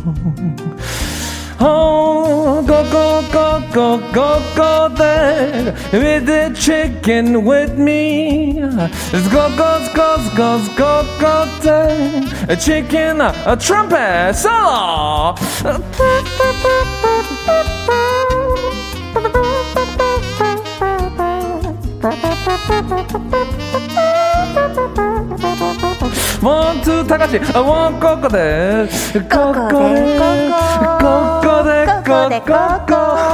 Oh, go, go, go, go, go, go there with the chicken with me. Let's go, go, go, go, go, go there. A chicken, a trumpet solo. One, two, 다 같이. One, go, go there. Go, go there. Go, go there. Go, go.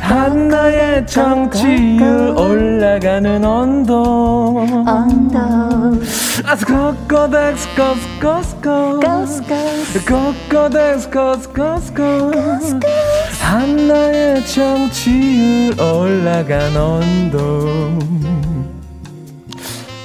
한나의 정치율 올라가는 온도. 아. Go, go there. Go, go, go. 한나의 정치율 올라간 온도.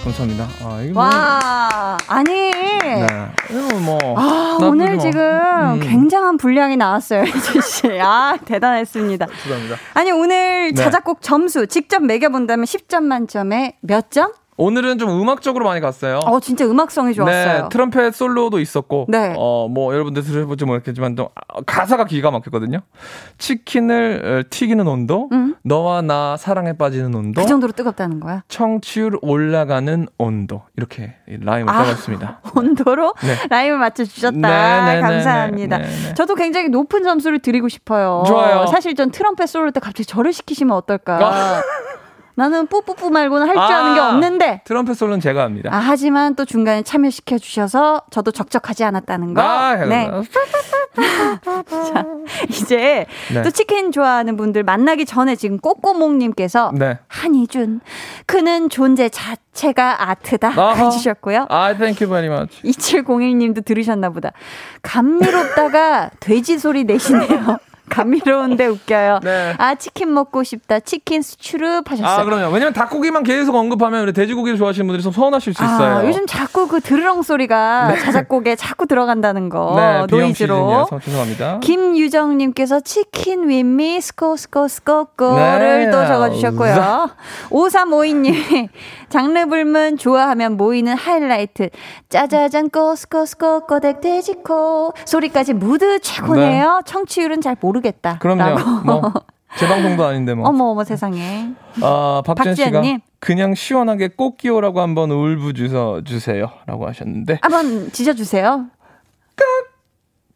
감사합니다. 아, 이거 뭐. 와, 아니. 네. 이거 뭐. 아, 오늘 뭐. 지금 음. 굉장한 분량이 나왔어요, 혜진 씨. 아, 대단했습니다. 죄송합니다. 아니, 오늘 네. 자작곡 점수 직접 매겨본다면 10점 만점에 몇 점? 오늘은 좀 음악적으로 많이 갔어요. 어, 진짜 음악성이 좋았어요. 네, 트럼펫 솔로도 있었고, 네. 어, 뭐, 여러분들 들어볼지 모르겠지만, 또, 아, 가사가 기가 막혔거든요. 치킨을 어, 튀기는 온도, 음. 너와 나 사랑에 빠지는 온도, 그 정도로 뜨겁다는 거야. 청취율 올라가는 온도. 이렇게 라임을 아. 따봤습니다. 온도로 네. 라임을 맞춰주셨다. 네, 네, 감사합니다. 네, 네, 네. 저도 굉장히 높은 점수를 드리고 싶어요. 좋아요. 사실 전 트럼펫 솔로 때 갑자기 저를 시키시면 어떨까. 아. 나는 뿌뿌뿌 말고는 할 줄 아 는 게 아. 없는데. 트럼펫 솔로는 제가 합니다. 아, 하지만 또 중간에 참여시켜 주셔서 저도 적적하지 않았다는 거. 아, 네. 자, 이제 네. 또 치킨 좋아하는 분들 만나기 전에 지금 꼬꼬몽님께서 네. 한이준 그는 존재 자체가 아트다 아하. 해주셨고요. 아, thank you very much. 2701님도 들으셨나 보다. 감미롭다가 돼지 소리 내시네요. 감미로운데 웃겨요. 네. 아 치킨 먹고 싶다. 치킨 수추릅 하셨어요. 아, 그럼요. 왜냐면 닭고기만 계속 언급하면 우리 돼지고기를 좋아하시는 분들이 좀 서운하실 수 있어요. 아, 요즘 자꾸 그 드르렁 소리가 자작곡에 자꾸 들어간다는 거 네, 노이즈로. 죄송합니다. 김유정님께서 치킨 윈미 스코 스코 스코코를 네. 또 적어주셨고요. 5352님이 장르 불문 좋아하면 모이는 하이라이트 짜자잔 꼬스코 스코 꼬댁 돼지코 소리까지 무드 최고네요. 청취율은 잘 모르 겠다. 그럼요. 뭐 재방송도 아닌데 뭐. 어머 어머 세상에. 아, 박지현 씨가 박지현님. 그냥 시원하게 꽃기호라고 한번 울부 주서 주세요라고 하셨는데. 한번 지져주세요.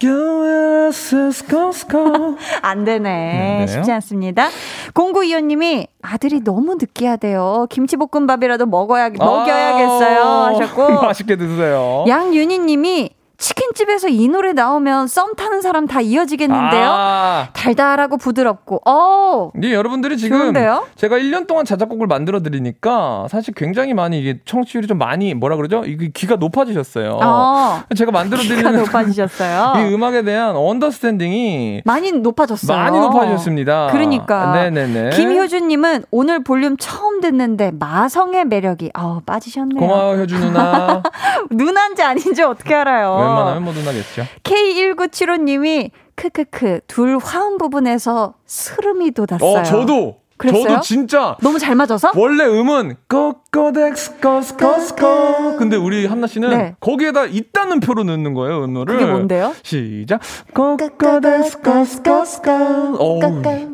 안 되네. 네, 쉽지 않습니다. 0925님이 아들이 너무 느끼하대요. 김치볶음밥이라도 먹어야, 먹여야겠어요. 하셨고. 아, 맛있게 드세요. 양윤희님이 치킨집에서 이 노래 나오면 썸 타는 사람 다 이어지겠는데요? 아, 달달하고 부드럽고, 어 네, 여러분들이 지금 좋은데요? 제가 1년 동안 자작곡을 만들어 드리니까 사실 굉장히 많이 이게 청취율이 좀 많이 뭐라 그러죠? 이게 귀가 높아지셨어요. 어. 제가 만들어 드리는 높아지셨어요. 이 음악에 대한 언더스탠딩이 많이 높아졌어요. 많이 높아졌습니다. 그러니까. 네 네 네. 김효준 님은 오늘 볼륨 처음 듣는데 마성의 매력이 아 빠지셨네요. 고마워 효주 누나. 누나인지 아닌지 어떻게 알아요? 웬만하면 뭐 누나겠죠. K1975님이 크크크 둘 화음 부분에서 스름이 돋았어요. 어 저도 그랬어요? 저도 진짜 너무 잘 맞아서? 원래 음은 꺼꺼덱스꺼스꺼스꺼 근데 우리 한나 씨는 네. 거기에다 있다는 표로 넣는 거예요 음노를 그게 뭔데요? 시작 꺼꺼덱스꺼스꺼스꺼 어우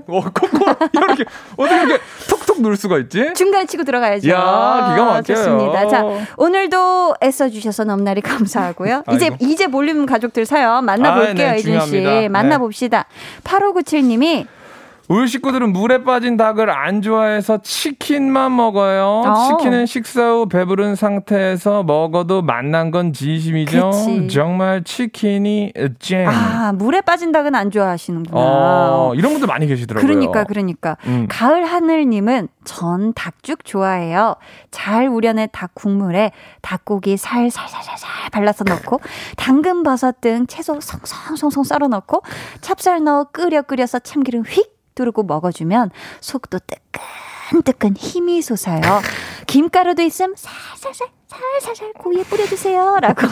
어 꺼꺼 이렇게 어떻게 이렇게 톡톡 넣을 수가 있지? 중간에 치고 들어가야죠. 야, 기가 막혀요. 좋습니다. 자, 오늘도 애써 주셔서 넘나리 감사하고요. 이제, 아이고. 이제 볼륨 가족들 사연 만나볼게요, 아, 네, 이준 씨. 중요합니다. 만나봅시다. 8597님이 우리 식구들은 물에 빠진 닭을 안 좋아해서 치킨만 먹어요. 어. 치킨은 식사 후 배부른 상태에서 먹어도 맛난 건 진심이죠. 그치. 정말 치킨이 잼. 아, 물에 빠진 닭은 안 좋아하시는구나. 어, 이런 분들 많이 계시더라고요. 그러니까, 그러니까. 음. 가을 하늘님은 전 닭죽 좋아해요. 잘 우려낸 닭 국물에 닭고기 살살살살살 발라서 넣고 당근 버섯 등 채소 송송송송 썰어 넣고 찹쌀 넣어 끓여 끓여서 참기름 휙 두르고 먹어주면 속도 뜨끈뜨끈 힘이 솟아요. 김가루도 있음 살살살 살살살 고기에 뿌려주세요. 라고.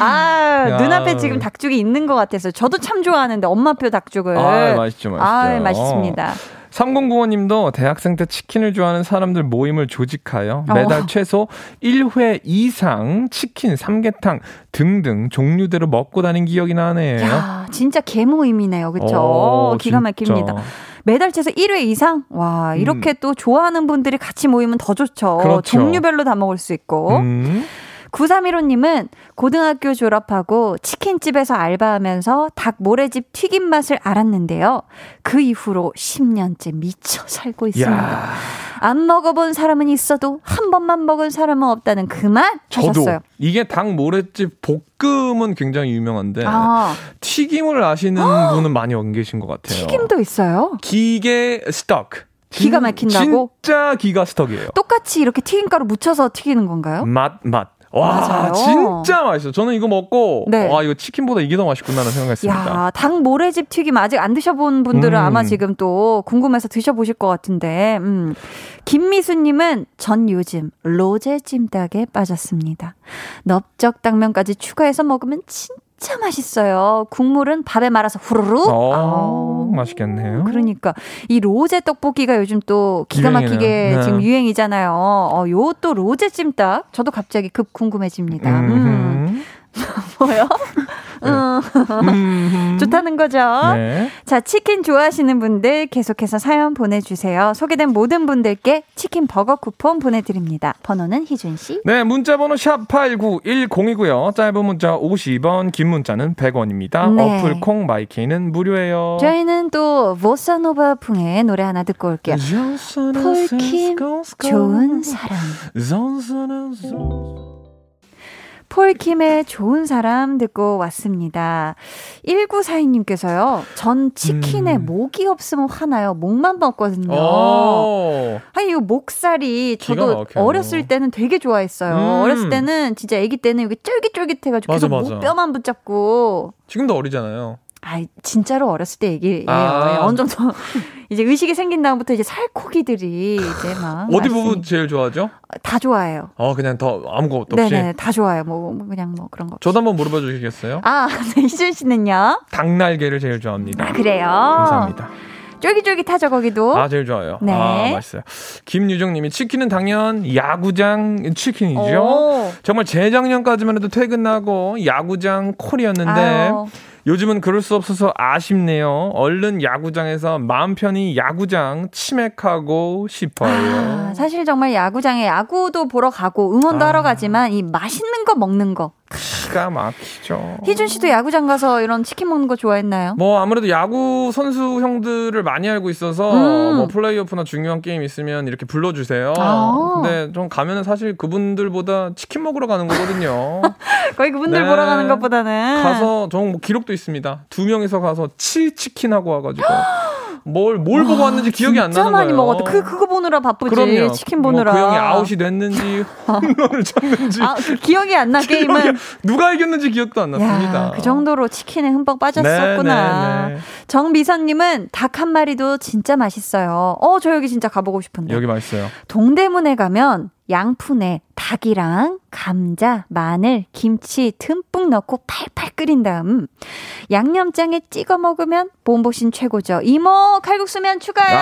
아, 야. 눈앞에 지금 닭죽이 있는 것 같아서 저도 참 좋아하는데 엄마표 닭죽을. 아, 맛있죠, 맛있죠. 아, 맛있습니다. 3095님도 대학생 때 치킨을 좋아하는 사람들 모임을 조직하여 어. 매달 최소 1회 이상 치킨, 삼계탕 등등 종류대로 먹고 다닌 기억이 나네요. 야, 진짜 개모임이네요. 그쵸? 오, 기가 막힙니다. 진짜. 매달 최소 1회 이상? 와, 이렇게 또 좋아하는 분들이 같이 모이면 더 좋죠. 음. 그렇죠. 종류별로 다 먹을 수 있고. 음. 9315님은 고등학교 졸업하고 치킨집에서 알바하면서 닭 모래집 튀김 맛을 알았는데요. 그 이후로 10년째 미쳐 살고 있습니다. 야. 안 먹어본 사람은 있어도 한 번만 먹은 사람은 없다는 그말 저도 하셨어요. 이게 닭 모래집 볶음은 굉장히 유명한데 아, 튀김을 아시는 분은 많이 안 계신 것 같아요. 튀김도 있어요? 기계 스톡. 기가 막힌다고? 진짜 기가 스톡이에요. 똑같이 이렇게 튀김가루 묻혀서 튀기는 건가요? 맛, 맛. 와, 맞아요. 진짜 맛있어. 저는 이거 먹고, 네. 와, 이거 치킨보다 이게 더 맛있구나라는 생각했습니다. 야, 닭 모래집 튀김 아직 안 드셔본 분들은 음. 아마 지금 또 궁금해서 드셔보실 것 같은데, 음. 김미수님은 전 요즘 로제 찜닭에 빠졌습니다. 넓적 당면까지 추가해서 먹으면 진짜 진짜 맛있어요. 국물은 밥에 말아서 후루룩. 어, 아우. 맛있겠네요. 그러니까 이 로제 떡볶이가 요즘 또 기가 막히게. 네. 지금 유행이잖아요. 어, 요 또 로제 찜닭 저도 갑자기 급 궁금해집니다. 음. 음. 뭐요? 음. 음. 좋다는 거죠. 네. 자, 치킨 좋아하시는 분들 계속해서 사연 보내주세요. 소개된 모든 분들께 치킨 버거 쿠폰 보내드립니다. 번호는 희준 씨. 네, 문자 번호 샵 8910이고요. 짧은 문자 50원, 긴 문자는 100원입니다. 네. 어플 콩 마이케이는 무료예요. 저희는 또 보사노바 풍의 노래 하나 듣고 올게요. 폴킴 좋은 사람. 폴킴의 좋은 사람 듣고 왔습니다. 1942님께서요. 전 치킨에 음. 목이 없으면 화나요. 목만 먹거든요. 오. 아니, 이 목살이 저도. 어렸을 때는 되게 좋아했어요. 음. 어렸을 때는 진짜 아기 때는 이게 쫄깃쫄깃해가지고 맞아, 계속 맞아. 목뼈만 붙잡고 지금도 어리잖아요. 아 진짜로 어렸을 때 얘기예요. 아. 예, 어느 정도 이제 의식이 생긴 다음부터 이제 살코기들이 이제 막 어디 부분 제일 좋아하죠? 다 좋아해요. 어, 그냥 더 아무것도 없이. 네네 다 좋아요. 뭐, 뭐 그냥 뭐 그런 거. 저도 한번 물어봐 주시겠어요? 아 네, 희준 씨는요? 닭날개를 제일 좋아합니다. 아, 그래요. 감사합니다. 쫄깃쫄깃하죠 거기도. 아, 제일 좋아요. 네. 아, 맛있어요. 김유정 님이 치킨은 당연 야구장 치킨이죠. 오. 정말 재작년까지만 해도 퇴근하고 야구장 콜이었는데 아유. 요즘은 그럴 수 없어서 아쉽네요. 얼른 야구장에서 마음 편히 야구장 치맥하고 싶어요. 아, 사실 정말 야구장에 야구도 보러 가고 응원도 아. 하러 가지만 이 맛있는 거 먹는 거. 기가 막히죠. 희준 씨도 야구장 가서 이런 치킨 먹는 거 좋아했나요? 뭐 아무래도 야구 선수 형들을 많이 알고 있어서 음. 뭐 플레이오프나 중요한 게임 있으면 이렇게 불러주세요. 아. 근데 좀 가면은 사실 그분들보다 치킨 먹으러 가는 거거든요. 거의 그분들 네. 보러 가는 것보다는 가서 정뭐 기록도 있습니다. 두 명이서 가서 치 치킨 하고 와가지고 뭘 뭘 보고 왔는지 기억이 안 나는 진짜 많이 거예요. 먹었다. 그 그거 보느라 바쁘지. 그럼요. 치킨 보느라. 뭐 그 형이 아웃이 됐는지 홈런을 쳤는지 아, 그 기억이 안 나 게임은. 기억이- 누가 이겼는지 기억도 안 났습니다. 야, 그 정도로 치킨에 흠뻑 빠졌었구나. 네, 네, 네. 정미선님은 닭 한 마리도 진짜 맛있어요. 어, 저 여기 진짜 가보고 싶은데. 여기 맛있어요. 동대문에 가면 양푼에 닭이랑 감자, 마늘, 김치 듬뿍 넣고 팔팔 끓인 다음 양념장에 찍어 먹으면 몸보신 최고죠. 이모 칼국수면 추가요.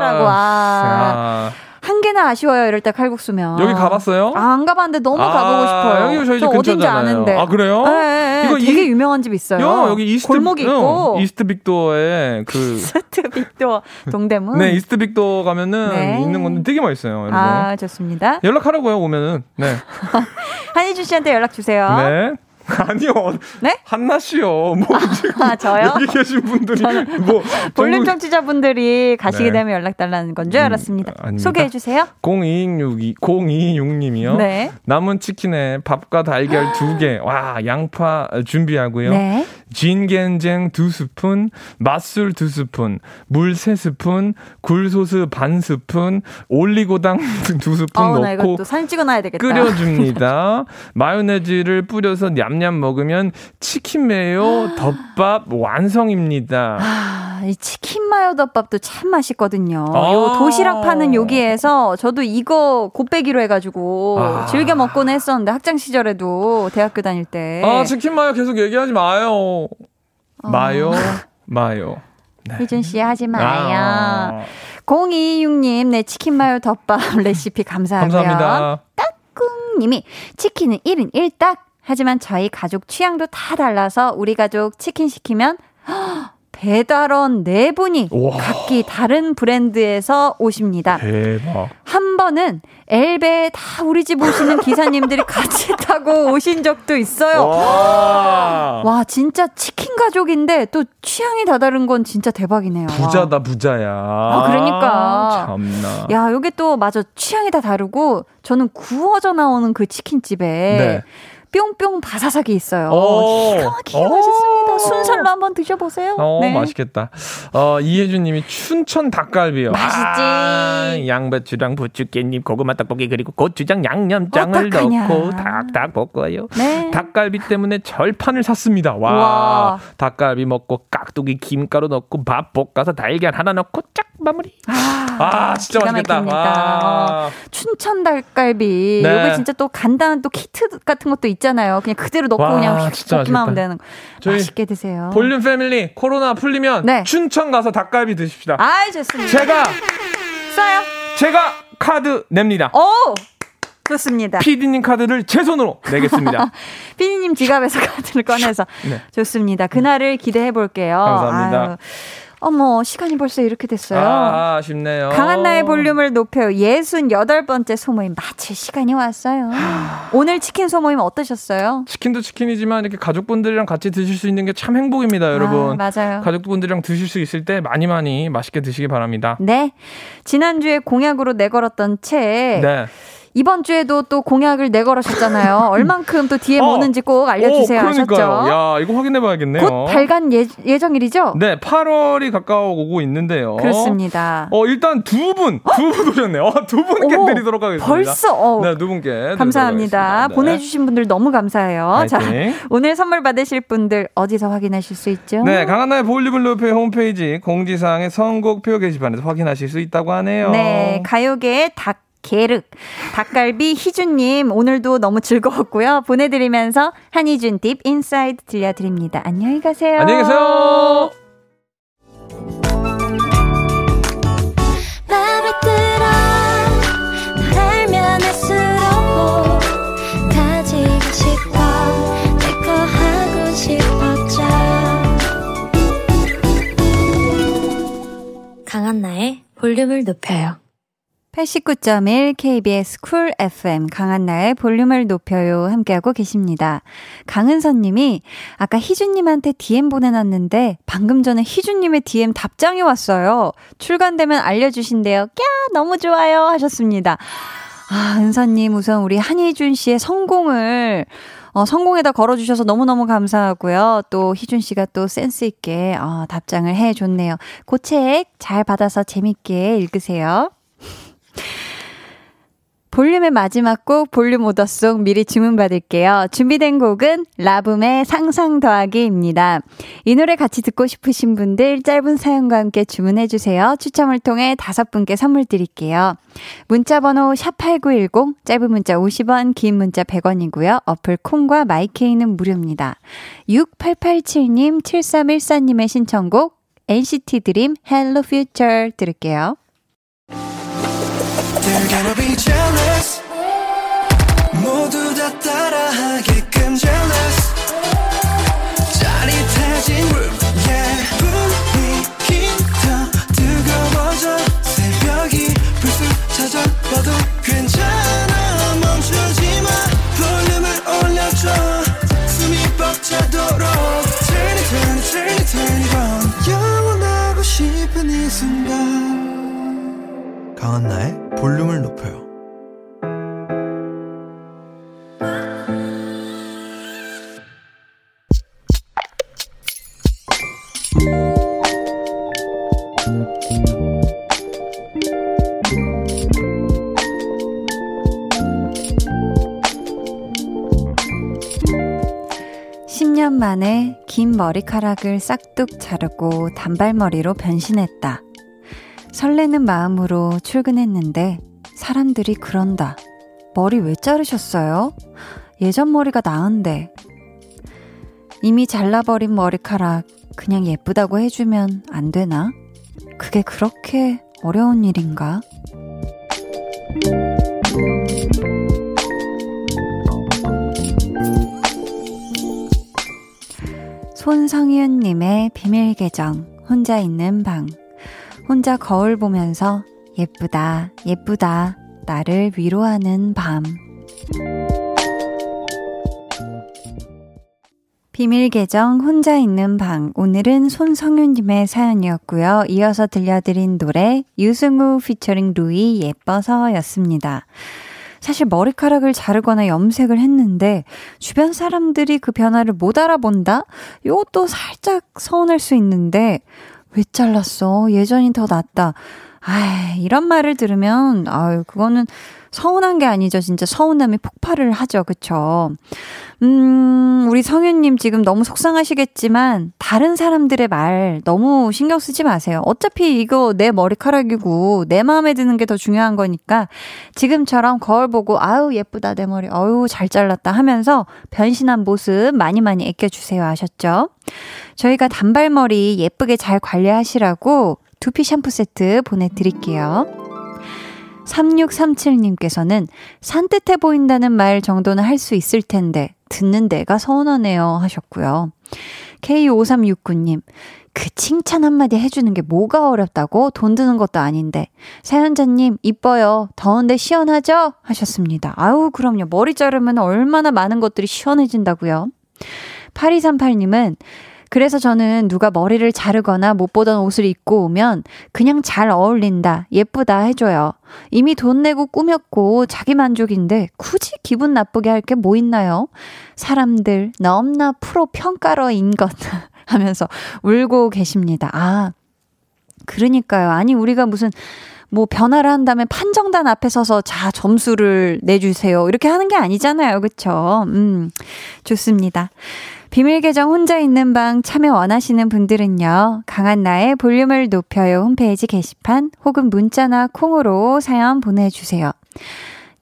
라고 아. 야. 한 개나 아쉬워요. 이럴 때 칼국수면. 여기 가봤어요? 아, 안 가봤는데 너무 아, 가보고 싶어요. 여기 저희 집 근처잖아요. 아는데. 아, 그래요? 네, 네, 네. 이거 되게 이- 유명한 집 있어요. 요 여기 East 골목이 있고. 응, East Big Door에 그 East Big Door 동대문. 네, East Big Door 가면은 네. 있는 건데 되게 맛있어요, 여러분. 아, 좋습니다. 연락하라고요, 오면은. 네. 한희주 씨한테 연락 주세요. 네. 아니요. 네? 한나 씨요. 뭐 지금 아, 저요? 여기 계신 분들이 뭐 볼륨 청취자분들이 가시게 네. 되면 연락 달라는 건줄 음, 알았습니다. 아닙니다. 소개해 주세요. 0262 0226님이요. 네. 남은 치킨에 밥과 달걀 두 개. 와, 양파 준비하고요. 네. 진겐쟁 두 스푼, 맛술 두 스푼, 물 세 스푼, 굴소스 반 스푼, 올리고당 두 스푼 나 넣고 사진 찍어놔야 되겠다. 끓여줍니다. 마요네즈를 뿌려서 냠냠 먹으면 치킨 메요 덮밥 완성입니다. 아, 이 치킨 마요 덮밥도 참 맛있거든요. 아. 요 도시락 파는 여기에서 저도 이거 곱빼기로 해가지고 아. 즐겨 먹곤 했었는데 학창 시절에도 대학교 다닐 때. 아 치킨 마요 계속 얘기하지 마요. 어. 마요 마요. 희준 씨 하지 마요. 아, 0226님, 네, 치킨 마요 덮밥 레시피 감사하고요. 감사합니다. 님이 치킨은 1인 1닭. 하지만 저희 가족 취향도 다 달라서 우리 가족 치킨 시키면 배달원 네 분이 우와. 각기 다른 브랜드에서 오십니다. 대박. 한 번은 엘베에 다 우리 집 오시는 기사님들이 같이 타고 오신 적도 있어요. 와. 와, 진짜 치킨 가족인데 또 취향이 다 다른 건 진짜 대박이네요. 와. 부자다 부자야. 아, 그러니까. 참나. 야, 요게 또 맞아. 취향이 다 다르고 저는 구워져 나오는 그 치킨집에 네. 뿅뿅 바사삭이 있어요. 오. 기가 막히게 오. 맛있습니다. 순살로 한번 드셔보세요. 어, 네. 맛있겠다. 어, 이혜준 님이 춘천 닭갈비요. 맛있지. 아, 양배추랑 부추, 깻잎, 고구마 떡볶이 그리고 고추장 양념장을 어떡하냐. 넣고 닭닭 볶아요. 네. 닭갈비 때문에 절판을 샀습니다. 와. 와. 닭갈비 먹고 깍두기 김가루 넣고 밥 볶아서 달걀 하나 넣고 쫙 마무리. 아, 진짜 기가 맛있겠다. 와. 춘천 닭갈비. 네. 요게 진짜 또 간단한 또 키트 같은 것도 있잖아요. 있잖아요. 그냥 그대로 넣고 와, 그냥 볶기만 하면. 되는 거. 저희 맛있게 드세요. 볼륨 패밀리 코로나 풀리면 네. 춘천 가서 닭갈비 드십시다. 아, 좋습니다. 제가 써요. 제가 카드 냅니다. 오! 좋습니다. PD님 카드를 제 손으로 내겠습니다. 피디님 지갑에서 카드를 꺼내서 네. 좋습니다. 그날을 기대해 볼게요. 감사합니다. 아유, 어머, 시간이 벌써 이렇게 됐어요. 아, 아쉽네요. 강한 나의 볼륨을 높여요. 68번째 소모임 마칠 시간이 왔어요. 오늘 치킨 소모임 어떠셨어요? 치킨도 치킨이지만 이렇게 가족분들이랑 같이 드실 수 있는 게 참 행복입니다, 여러분. 아, 맞아요. 가족분들이랑 드실 수 있을 때 많이 많이 맛있게 드시기 바랍니다. 네. 지난주에 공약으로 내걸었던 책. 네. 이번 주에도 또 공약을 내걸으셨잖아요. 얼만큼 또 DM 어. 오는지 꼭 알려주세요. 오, 그러니까요. 하셨죠? 야, 이거 확인해 봐야겠네요. 곧 발간 예, 예정일이죠? 네, 8월이 가까워 오고 있는데요. 그렇습니다. 어, 일단 두 분, 두 분 오셨네요. 어, 두 분께 드리도록 하겠습니다. 벌써, 어. 네, 두 분께. 감사합니다. 네. 보내주신 분들 너무 감사해요. 자, 화이팅. 오늘 선물 받으실 분들 어디서 확인하실 수 있죠? 네, 강한나의 볼륨을 높여 홈페이지 공지사항의 선곡표 게시판에서 확인하실 수 있다고 하네요. 네, 가요계의 닭. 게륵 닭갈비 희준님 오늘도 너무 즐거웠고요. 보내드리면서 한희준 Deep Inside 들려드립니다. 안녕히 가세요. 안녕히 계세요. 강한나의 볼륨을 높여요 89.1 KBS 쿨 FM 강한나의 볼륨을 높여요 함께하고 계십니다. 강은선 님이 아까 희준 님한테 DM 보내놨는데 방금 전에 희준 님의 DM 답장이 왔어요. 출간되면 알려주신대요. 꺄 너무 좋아요 하셨습니다. 아 은선 님 우선 우리 한희준 씨의 성공을 어, 성공에다 걸어주셔서 너무너무 감사하고요. 또 희준 씨가 또 센스있게 어, 답장을 해줬네요. 그책잘 받아서 재밌게 읽으세요. 볼륨의 마지막 곡 볼륨 오더 송 미리 주문받을게요. 준비된 곡은 라붐의 상상 더하기입니다. 이 노래 같이 듣고 싶으신 분들 짧은 사연과 함께 주문해주세요. 추첨을 통해 다섯 분께 선물 드릴게요. 문자번호 샵8910 짧은 문자 50원 긴 문자 100원이고요. 어플 콩과 마이케이는 무료입니다. 6887님 7314님의 신청곡 NCT 드림 헬로 퓨처 들을게요. 강한나의 볼륨을 높여요. 만에 긴 머리카락을 싹둑 자르고 단발머리로 변신했다. 설레는 마음으로 출근했는데 사람들이 그런다. 머리 왜 자르셨어요? 예전 머리가 나은데. 이미 잘라버린 머리카락 그냥 예쁘다고 해주면 안 되나? 그게 그렇게 어려운 일인가? 손성윤님의 비밀 계정, 혼자 있는 방. 혼자 거울 보면서 예쁘다, 예쁘다, 나를 위로하는 밤. 비밀 계정 혼자 있는 방. 오늘은 손성윤님의 사연이었고요. 이어서 들려드린 노래 유승우 피처링 루이 예뻐서였습니다. 사실 머리카락을 자르거나 염색을 했는데 주변 사람들이 그 변화를 못 알아본다? 이것도 살짝 서운할 수 있는데 왜 잘랐어? 예전이 더 낫다. 아, 이런 말을 들으면 아유, 그거는 서운한 게 아니죠. 진짜 서운함이 폭발을 하죠. 그쵸? 음, 우리 성윤님 지금 너무 속상하시겠지만, 다른 사람들의 말 너무 신경 쓰지 마세요. 어차피 이거 내 머리카락이고, 내 마음에 드는 게 더 중요한 거니까, 지금처럼 거울 보고, 아유, 예쁘다, 내 머리, 어유, 잘 잘랐다 하면서 변신한 모습 많이 많이 애껴주세요. 아셨죠? 저희가 단발머리 예쁘게 잘 관리하시라고 두피 샴푸 세트 보내드릴게요. 3637님께서는 산뜻해 보인다는 말 정도는 할 수 있을 텐데, 듣는 내가 서운하네요 하셨고요. K5369님, 그 칭찬 한마디 해주는 게 뭐가 어렵다고? 돈 드는 것도 아닌데. 사연자님, 이뻐요. 더운데 시원하죠? 하셨습니다. 아우, 그럼요. 머리 자르면 얼마나 많은 것들이 시원해진다고요. 8238님은 그래서 저는 누가 머리를 자르거나 못 보던 옷을 입고 오면 그냥 잘 어울린다, 예쁘다 해줘요. 이미 돈 내고 꾸몄고 자기 만족인데 굳이 기분 나쁘게 할 게 뭐 있나요? 사람들 너무나 프로 평가러인 것 하면서 울고 계십니다. 아, 그러니까요. 아니, 우리가 무슨 뭐 변화를 한다면 판정단 앞에 서서 자 점수를 내주세요 이렇게 하는 게 아니잖아요 그쵸 음 좋습니다 비밀 계정 혼자 있는 방 참여 원하시는 분들은요. 강한나의 볼륨을 높여요 홈페이지 게시판 혹은 문자나 콩으로 사연 보내주세요.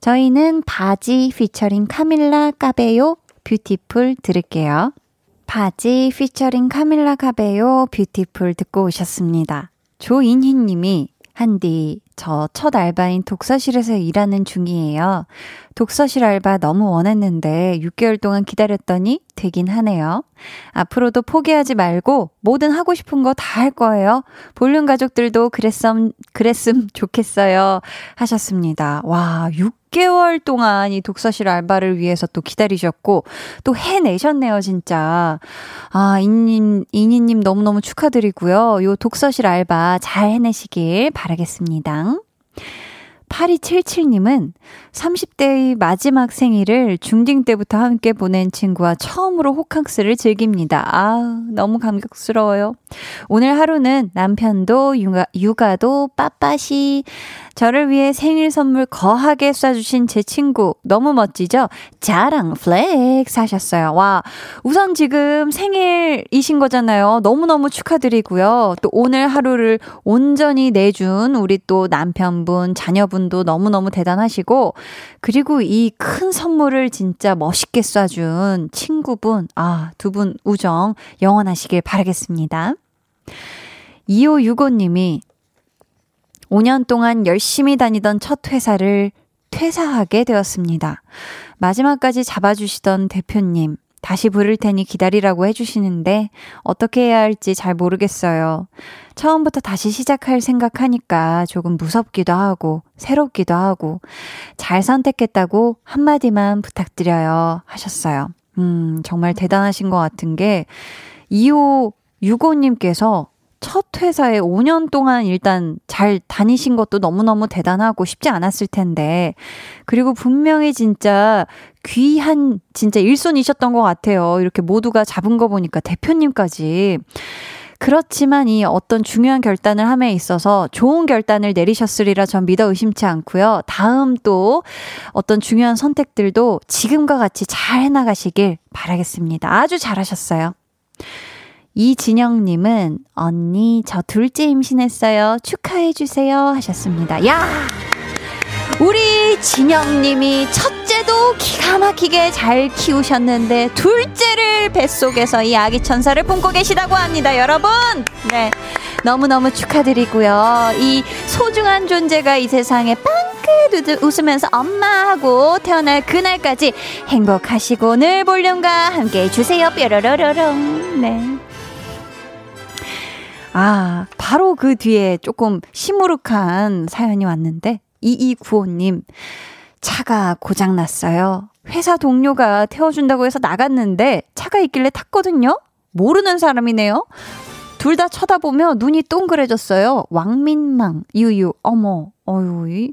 저희는 Bazzi featuring Camila Cabello Beautiful 들을게요. Bazzi featuring Camila Cabello Beautiful 듣고 오셨습니다. 조인희 님이 한디, 저 첫 알바인 독서실에서 일하는 중이에요. 독서실 알바 너무 원했는데 6개월 동안 기다렸더니 되긴 하네요. 앞으로도 포기하지 말고 뭐든 하고 싶은 거 다 할 거예요. 볼륨 가족들도 그랬음, 그랬음 좋겠어요. 하셨습니다. 와, 6개월 동안 이 독서실 알바를 위해서 또 기다리셨고, 또 해내셨네요, 진짜. 아, 이님, 이니님 너무너무 축하드리고요. 요 독서실 알바 잘 해내시길 바라겠습니다. 8277님은 30대의 마지막 생일을 중딩 때부터 함께 보낸 친구와 처음으로 호캉스를 즐깁니다. 아, 너무 감격스러워요. 오늘 하루는 남편도 육아, 육아도 빠빠시 저를 위해 생일 선물 거하게 쏴주신 제 친구 너무 멋지죠? 자랑 flex 하셨어요. 와 우선 지금 생일이신 거잖아요. 너무너무 축하드리고요. 또 오늘 하루를 온전히 내준 우리 또 남편분 자녀분도 너무너무 대단하시고 그리고 이 큰 선물을 진짜 멋있게 쏴준 친구분 아 두 분 우정 영원하시길 바라겠습니다. 2565님이 5년 동안 열심히 다니던 첫 회사를 퇴사하게 되었습니다. 마지막까지 잡아주시던 대표님, 다시 부를 테니 기다리라고 해주시는데 어떻게 해야 할지 잘 모르겠어요. 처음부터 다시 시작할 생각하니까 조금 무섭기도 하고 새롭기도 하고 잘 선택했다고 한마디만 부탁드려요 하셨어요. 음, 정말 대단하신 것 같은 게 2565님께서 첫 회사에 5년 동안 일단 잘 다니신 것도 너무너무 대단하고 쉽지 않았을 텐데, 그리고 분명히 진짜 귀한 진짜 일손이셨던 것 같아요. 이렇게 모두가 잡은 거 보니까 대표님까지. 그렇지만 이 어떤 중요한 결단을 함에 있어서 좋은 결단을 내리셨으리라 전 믿어 의심치 않고요. 다음 또 어떤 중요한 선택들도 지금과 같이 잘 해나가시길 바라겠습니다. 아주 잘하셨어요. 이진영님은 언니 저 둘째 임신했어요. 축하해 주세요 하셨습니다. 야! 우리 진영님이 첫째도 기가 막히게 잘 키우셨는데 둘째를 뱃속에서 이 아기 천사를 품고 계시다고 합니다, 여러분. 네. 너무너무 축하드리고요. 이 소중한 존재가 이 세상에 빵긋 웃으면서 엄마 하고 태어날 그날까지 행복하시고 늘 볼륨과 함께 해 주세요. 뾰로로로롱. 네. 아, 바로 그 뒤에 조금 시무룩한 사연이 왔는데, 2295님, 차가 고장났어요. 회사 동료가 태워준다고 해서 나갔는데, 차가 있길래 탔거든요? 모르는 사람이네요? 둘 다 쳐다보며 눈이 동그래졌어요. 왕민망, 유유, 어머, 어유,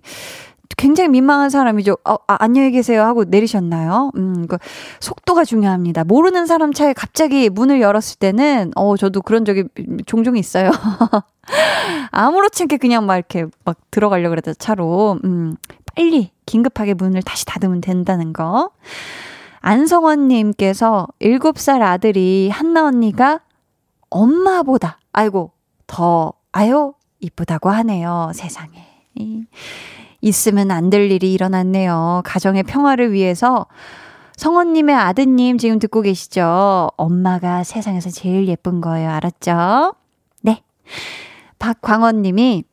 굉장히 민망한 사람이죠. 어, 아, 안녕히 계세요 하고 내리셨나요? 음, 그 속도가 중요합니다. 모르는 사람 차에 갑자기 문을 열었을 때는 어, 저도 그런 적이 종종 있어요. 아무렇지 않게 그냥 막 이렇게 막 들어가려고 그랬다 차로. 음, 빨리 긴급하게 문을 다시 닫으면 된다는 거. 안성원님께서 7살 아들이 한나 언니가 엄마보다, 아이고, 더, 아유, 이쁘다고 하네요. 세상에. 있으면 안 될 일이 일어났네요. 가정의 평화를 위해서 성원님의 아드님 지금 듣고 계시죠? 엄마가 세상에서 제일 예쁜 거예요. 알았죠? 네. 박광원님이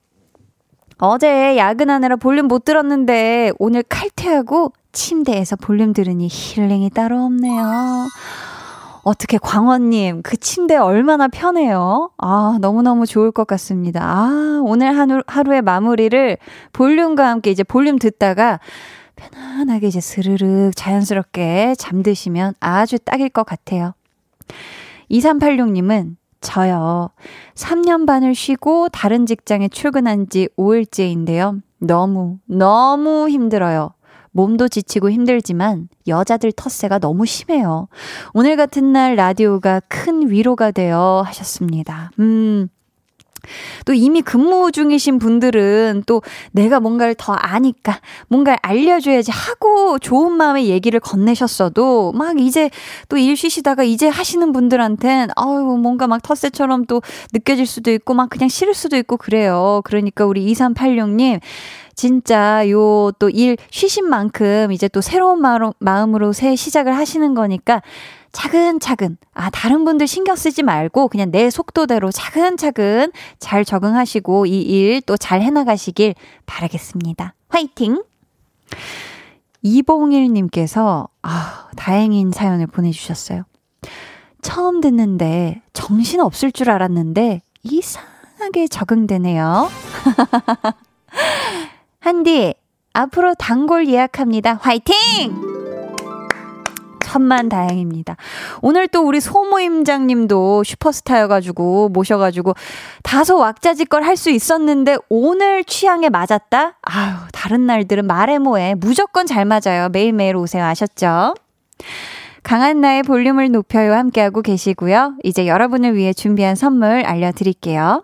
어제 야근하느라 볼륨 못 들었는데 오늘 칼퇴하고 침대에서 볼륨 들으니 힐링이 따로 없네요. 어떻게 광원님 그 침대 얼마나 편해요? 아 너무너무 좋을 것 같습니다. 아 오늘 하루, 하루의 마무리를 볼륨과 함께 이제 볼륨 듣다가 편안하게 이제 스르륵 자연스럽게 잠드시면 아주 딱일 것 같아요. 2386님은 저요. 3년 반을 쉬고 다른 직장에 출근한 지 5일째인데요. 너무, 너무 힘들어요. 몸도 지치고 힘들지만 여자들 텃세가 너무 심해요. 오늘 같은 날 라디오가 큰 위로가 되어 하셨습니다. 음. 또 이미 근무 중이신 분들은 또 내가 뭔가를 더 아니까 뭔가를 알려줘야지 하고 좋은 마음의 얘기를 건네셨어도 막 이제 또 일 쉬시다가 이제 하시는 분들한텐 아유 뭔가 막 텃세처럼 또 느껴질 수도 있고 막 그냥 싫을 수도 있고 그래요. 그러니까 우리 2386님 진짜 요 또 일 쉬신 만큼 이제 또 새로운 마음으로 새 시작을 하시는 거니까 차근차근, 아, 다른 분들 신경 쓰지 말고 그냥 내 속도대로 차근차근 잘 적응하시고 이 일 또 잘 해나가시길 바라겠습니다. 화이팅! 이봉일님께서, 아, 다행인 사연을 보내주셨어요. 처음 듣는데 정신 없을 줄 알았는데 이상하게 적응되네요. 한디, 앞으로 단골 예약합니다. 화이팅! 천만 다행입니다. 오늘 또 우리 소모임장님도 슈퍼스타여가지고 모셔가지고 다소 왁자지껄 할 수 있었는데 오늘 취향에 맞았다? 아유, 다른 날들은 말해 뭐해. 무조건 잘 맞아요. 매일매일 오세요. 아셨죠? 강한 나의 볼륨을 높여요 함께하고 계시고요. 이제 여러분을 위해 준비한 선물 알려드릴게요.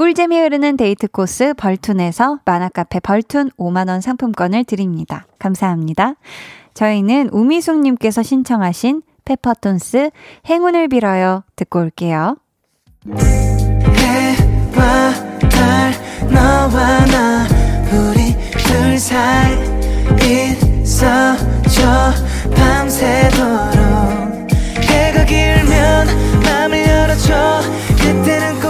꿀잼이 흐르는 데이트 코스 벌툰에서 만화카페 벌툰 5만원 상품권을 드립니다. 감사합니다. 저희는 우미숙님께서 신청하신 페퍼톤스 행운을 빌어요 듣고 올게요. 해와 달 너와 나 우리 둘 사이 있어줘 밤새도록 해가 길면 맘을 열어줘 그때는 꼭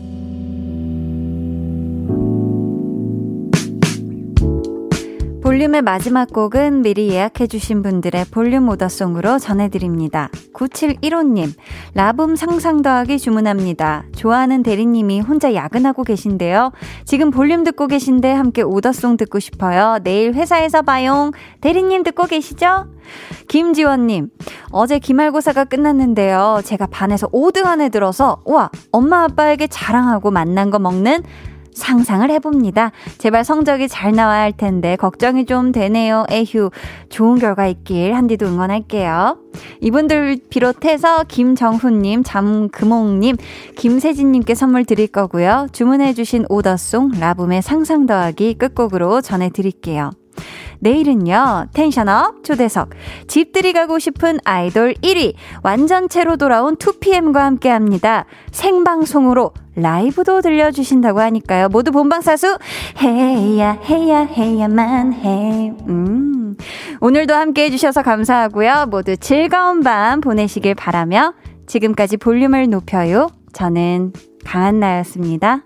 볼륨의 마지막 곡은 미리 예약해주신 분들의 볼륨 오더송으로 전해드립니다. 9715님, 라붐 상상 더하기 주문합니다. 좋아하는 대리님이 혼자 야근하고 계신데요. 지금 볼륨 듣고 계신데 함께 오더송 듣고 싶어요. 내일 회사에서 봐용. 대리님 듣고 계시죠? 김지원님, 어제 기말고사가 끝났는데요. 제가 반에서 5등 안에 들어서, 와, 엄마 아빠에게 자랑하고 만난 거 먹는 상상을 해봅니다. 제발 성적이 잘 나와야 할 텐데 걱정이 좀 되네요. 에휴. 좋은 결과 있길 한디도 응원할게요. 이분들 비롯해서 김정훈님, 잠금옥님, 김세진님께 선물 드릴 거고요. 주문해주신 오더송 라붐의 상상 더하기 끝곡으로 전해드릴게요. 내일은요, 텐션업 초대석. 집들이 가고 싶은 아이돌 1위. 완전체로 돌아온 2PM과 함께 합니다. 생방송으로 라이브도 들려주신다고 하니까요. 모두 본방사수, 해야, 해야, 해야만 해. 음. 오늘도 함께 해주셔서 감사하고요. 모두 즐거운 밤 보내시길 바라며 지금까지 볼륨을 높여요. 저는 강한나였습니다.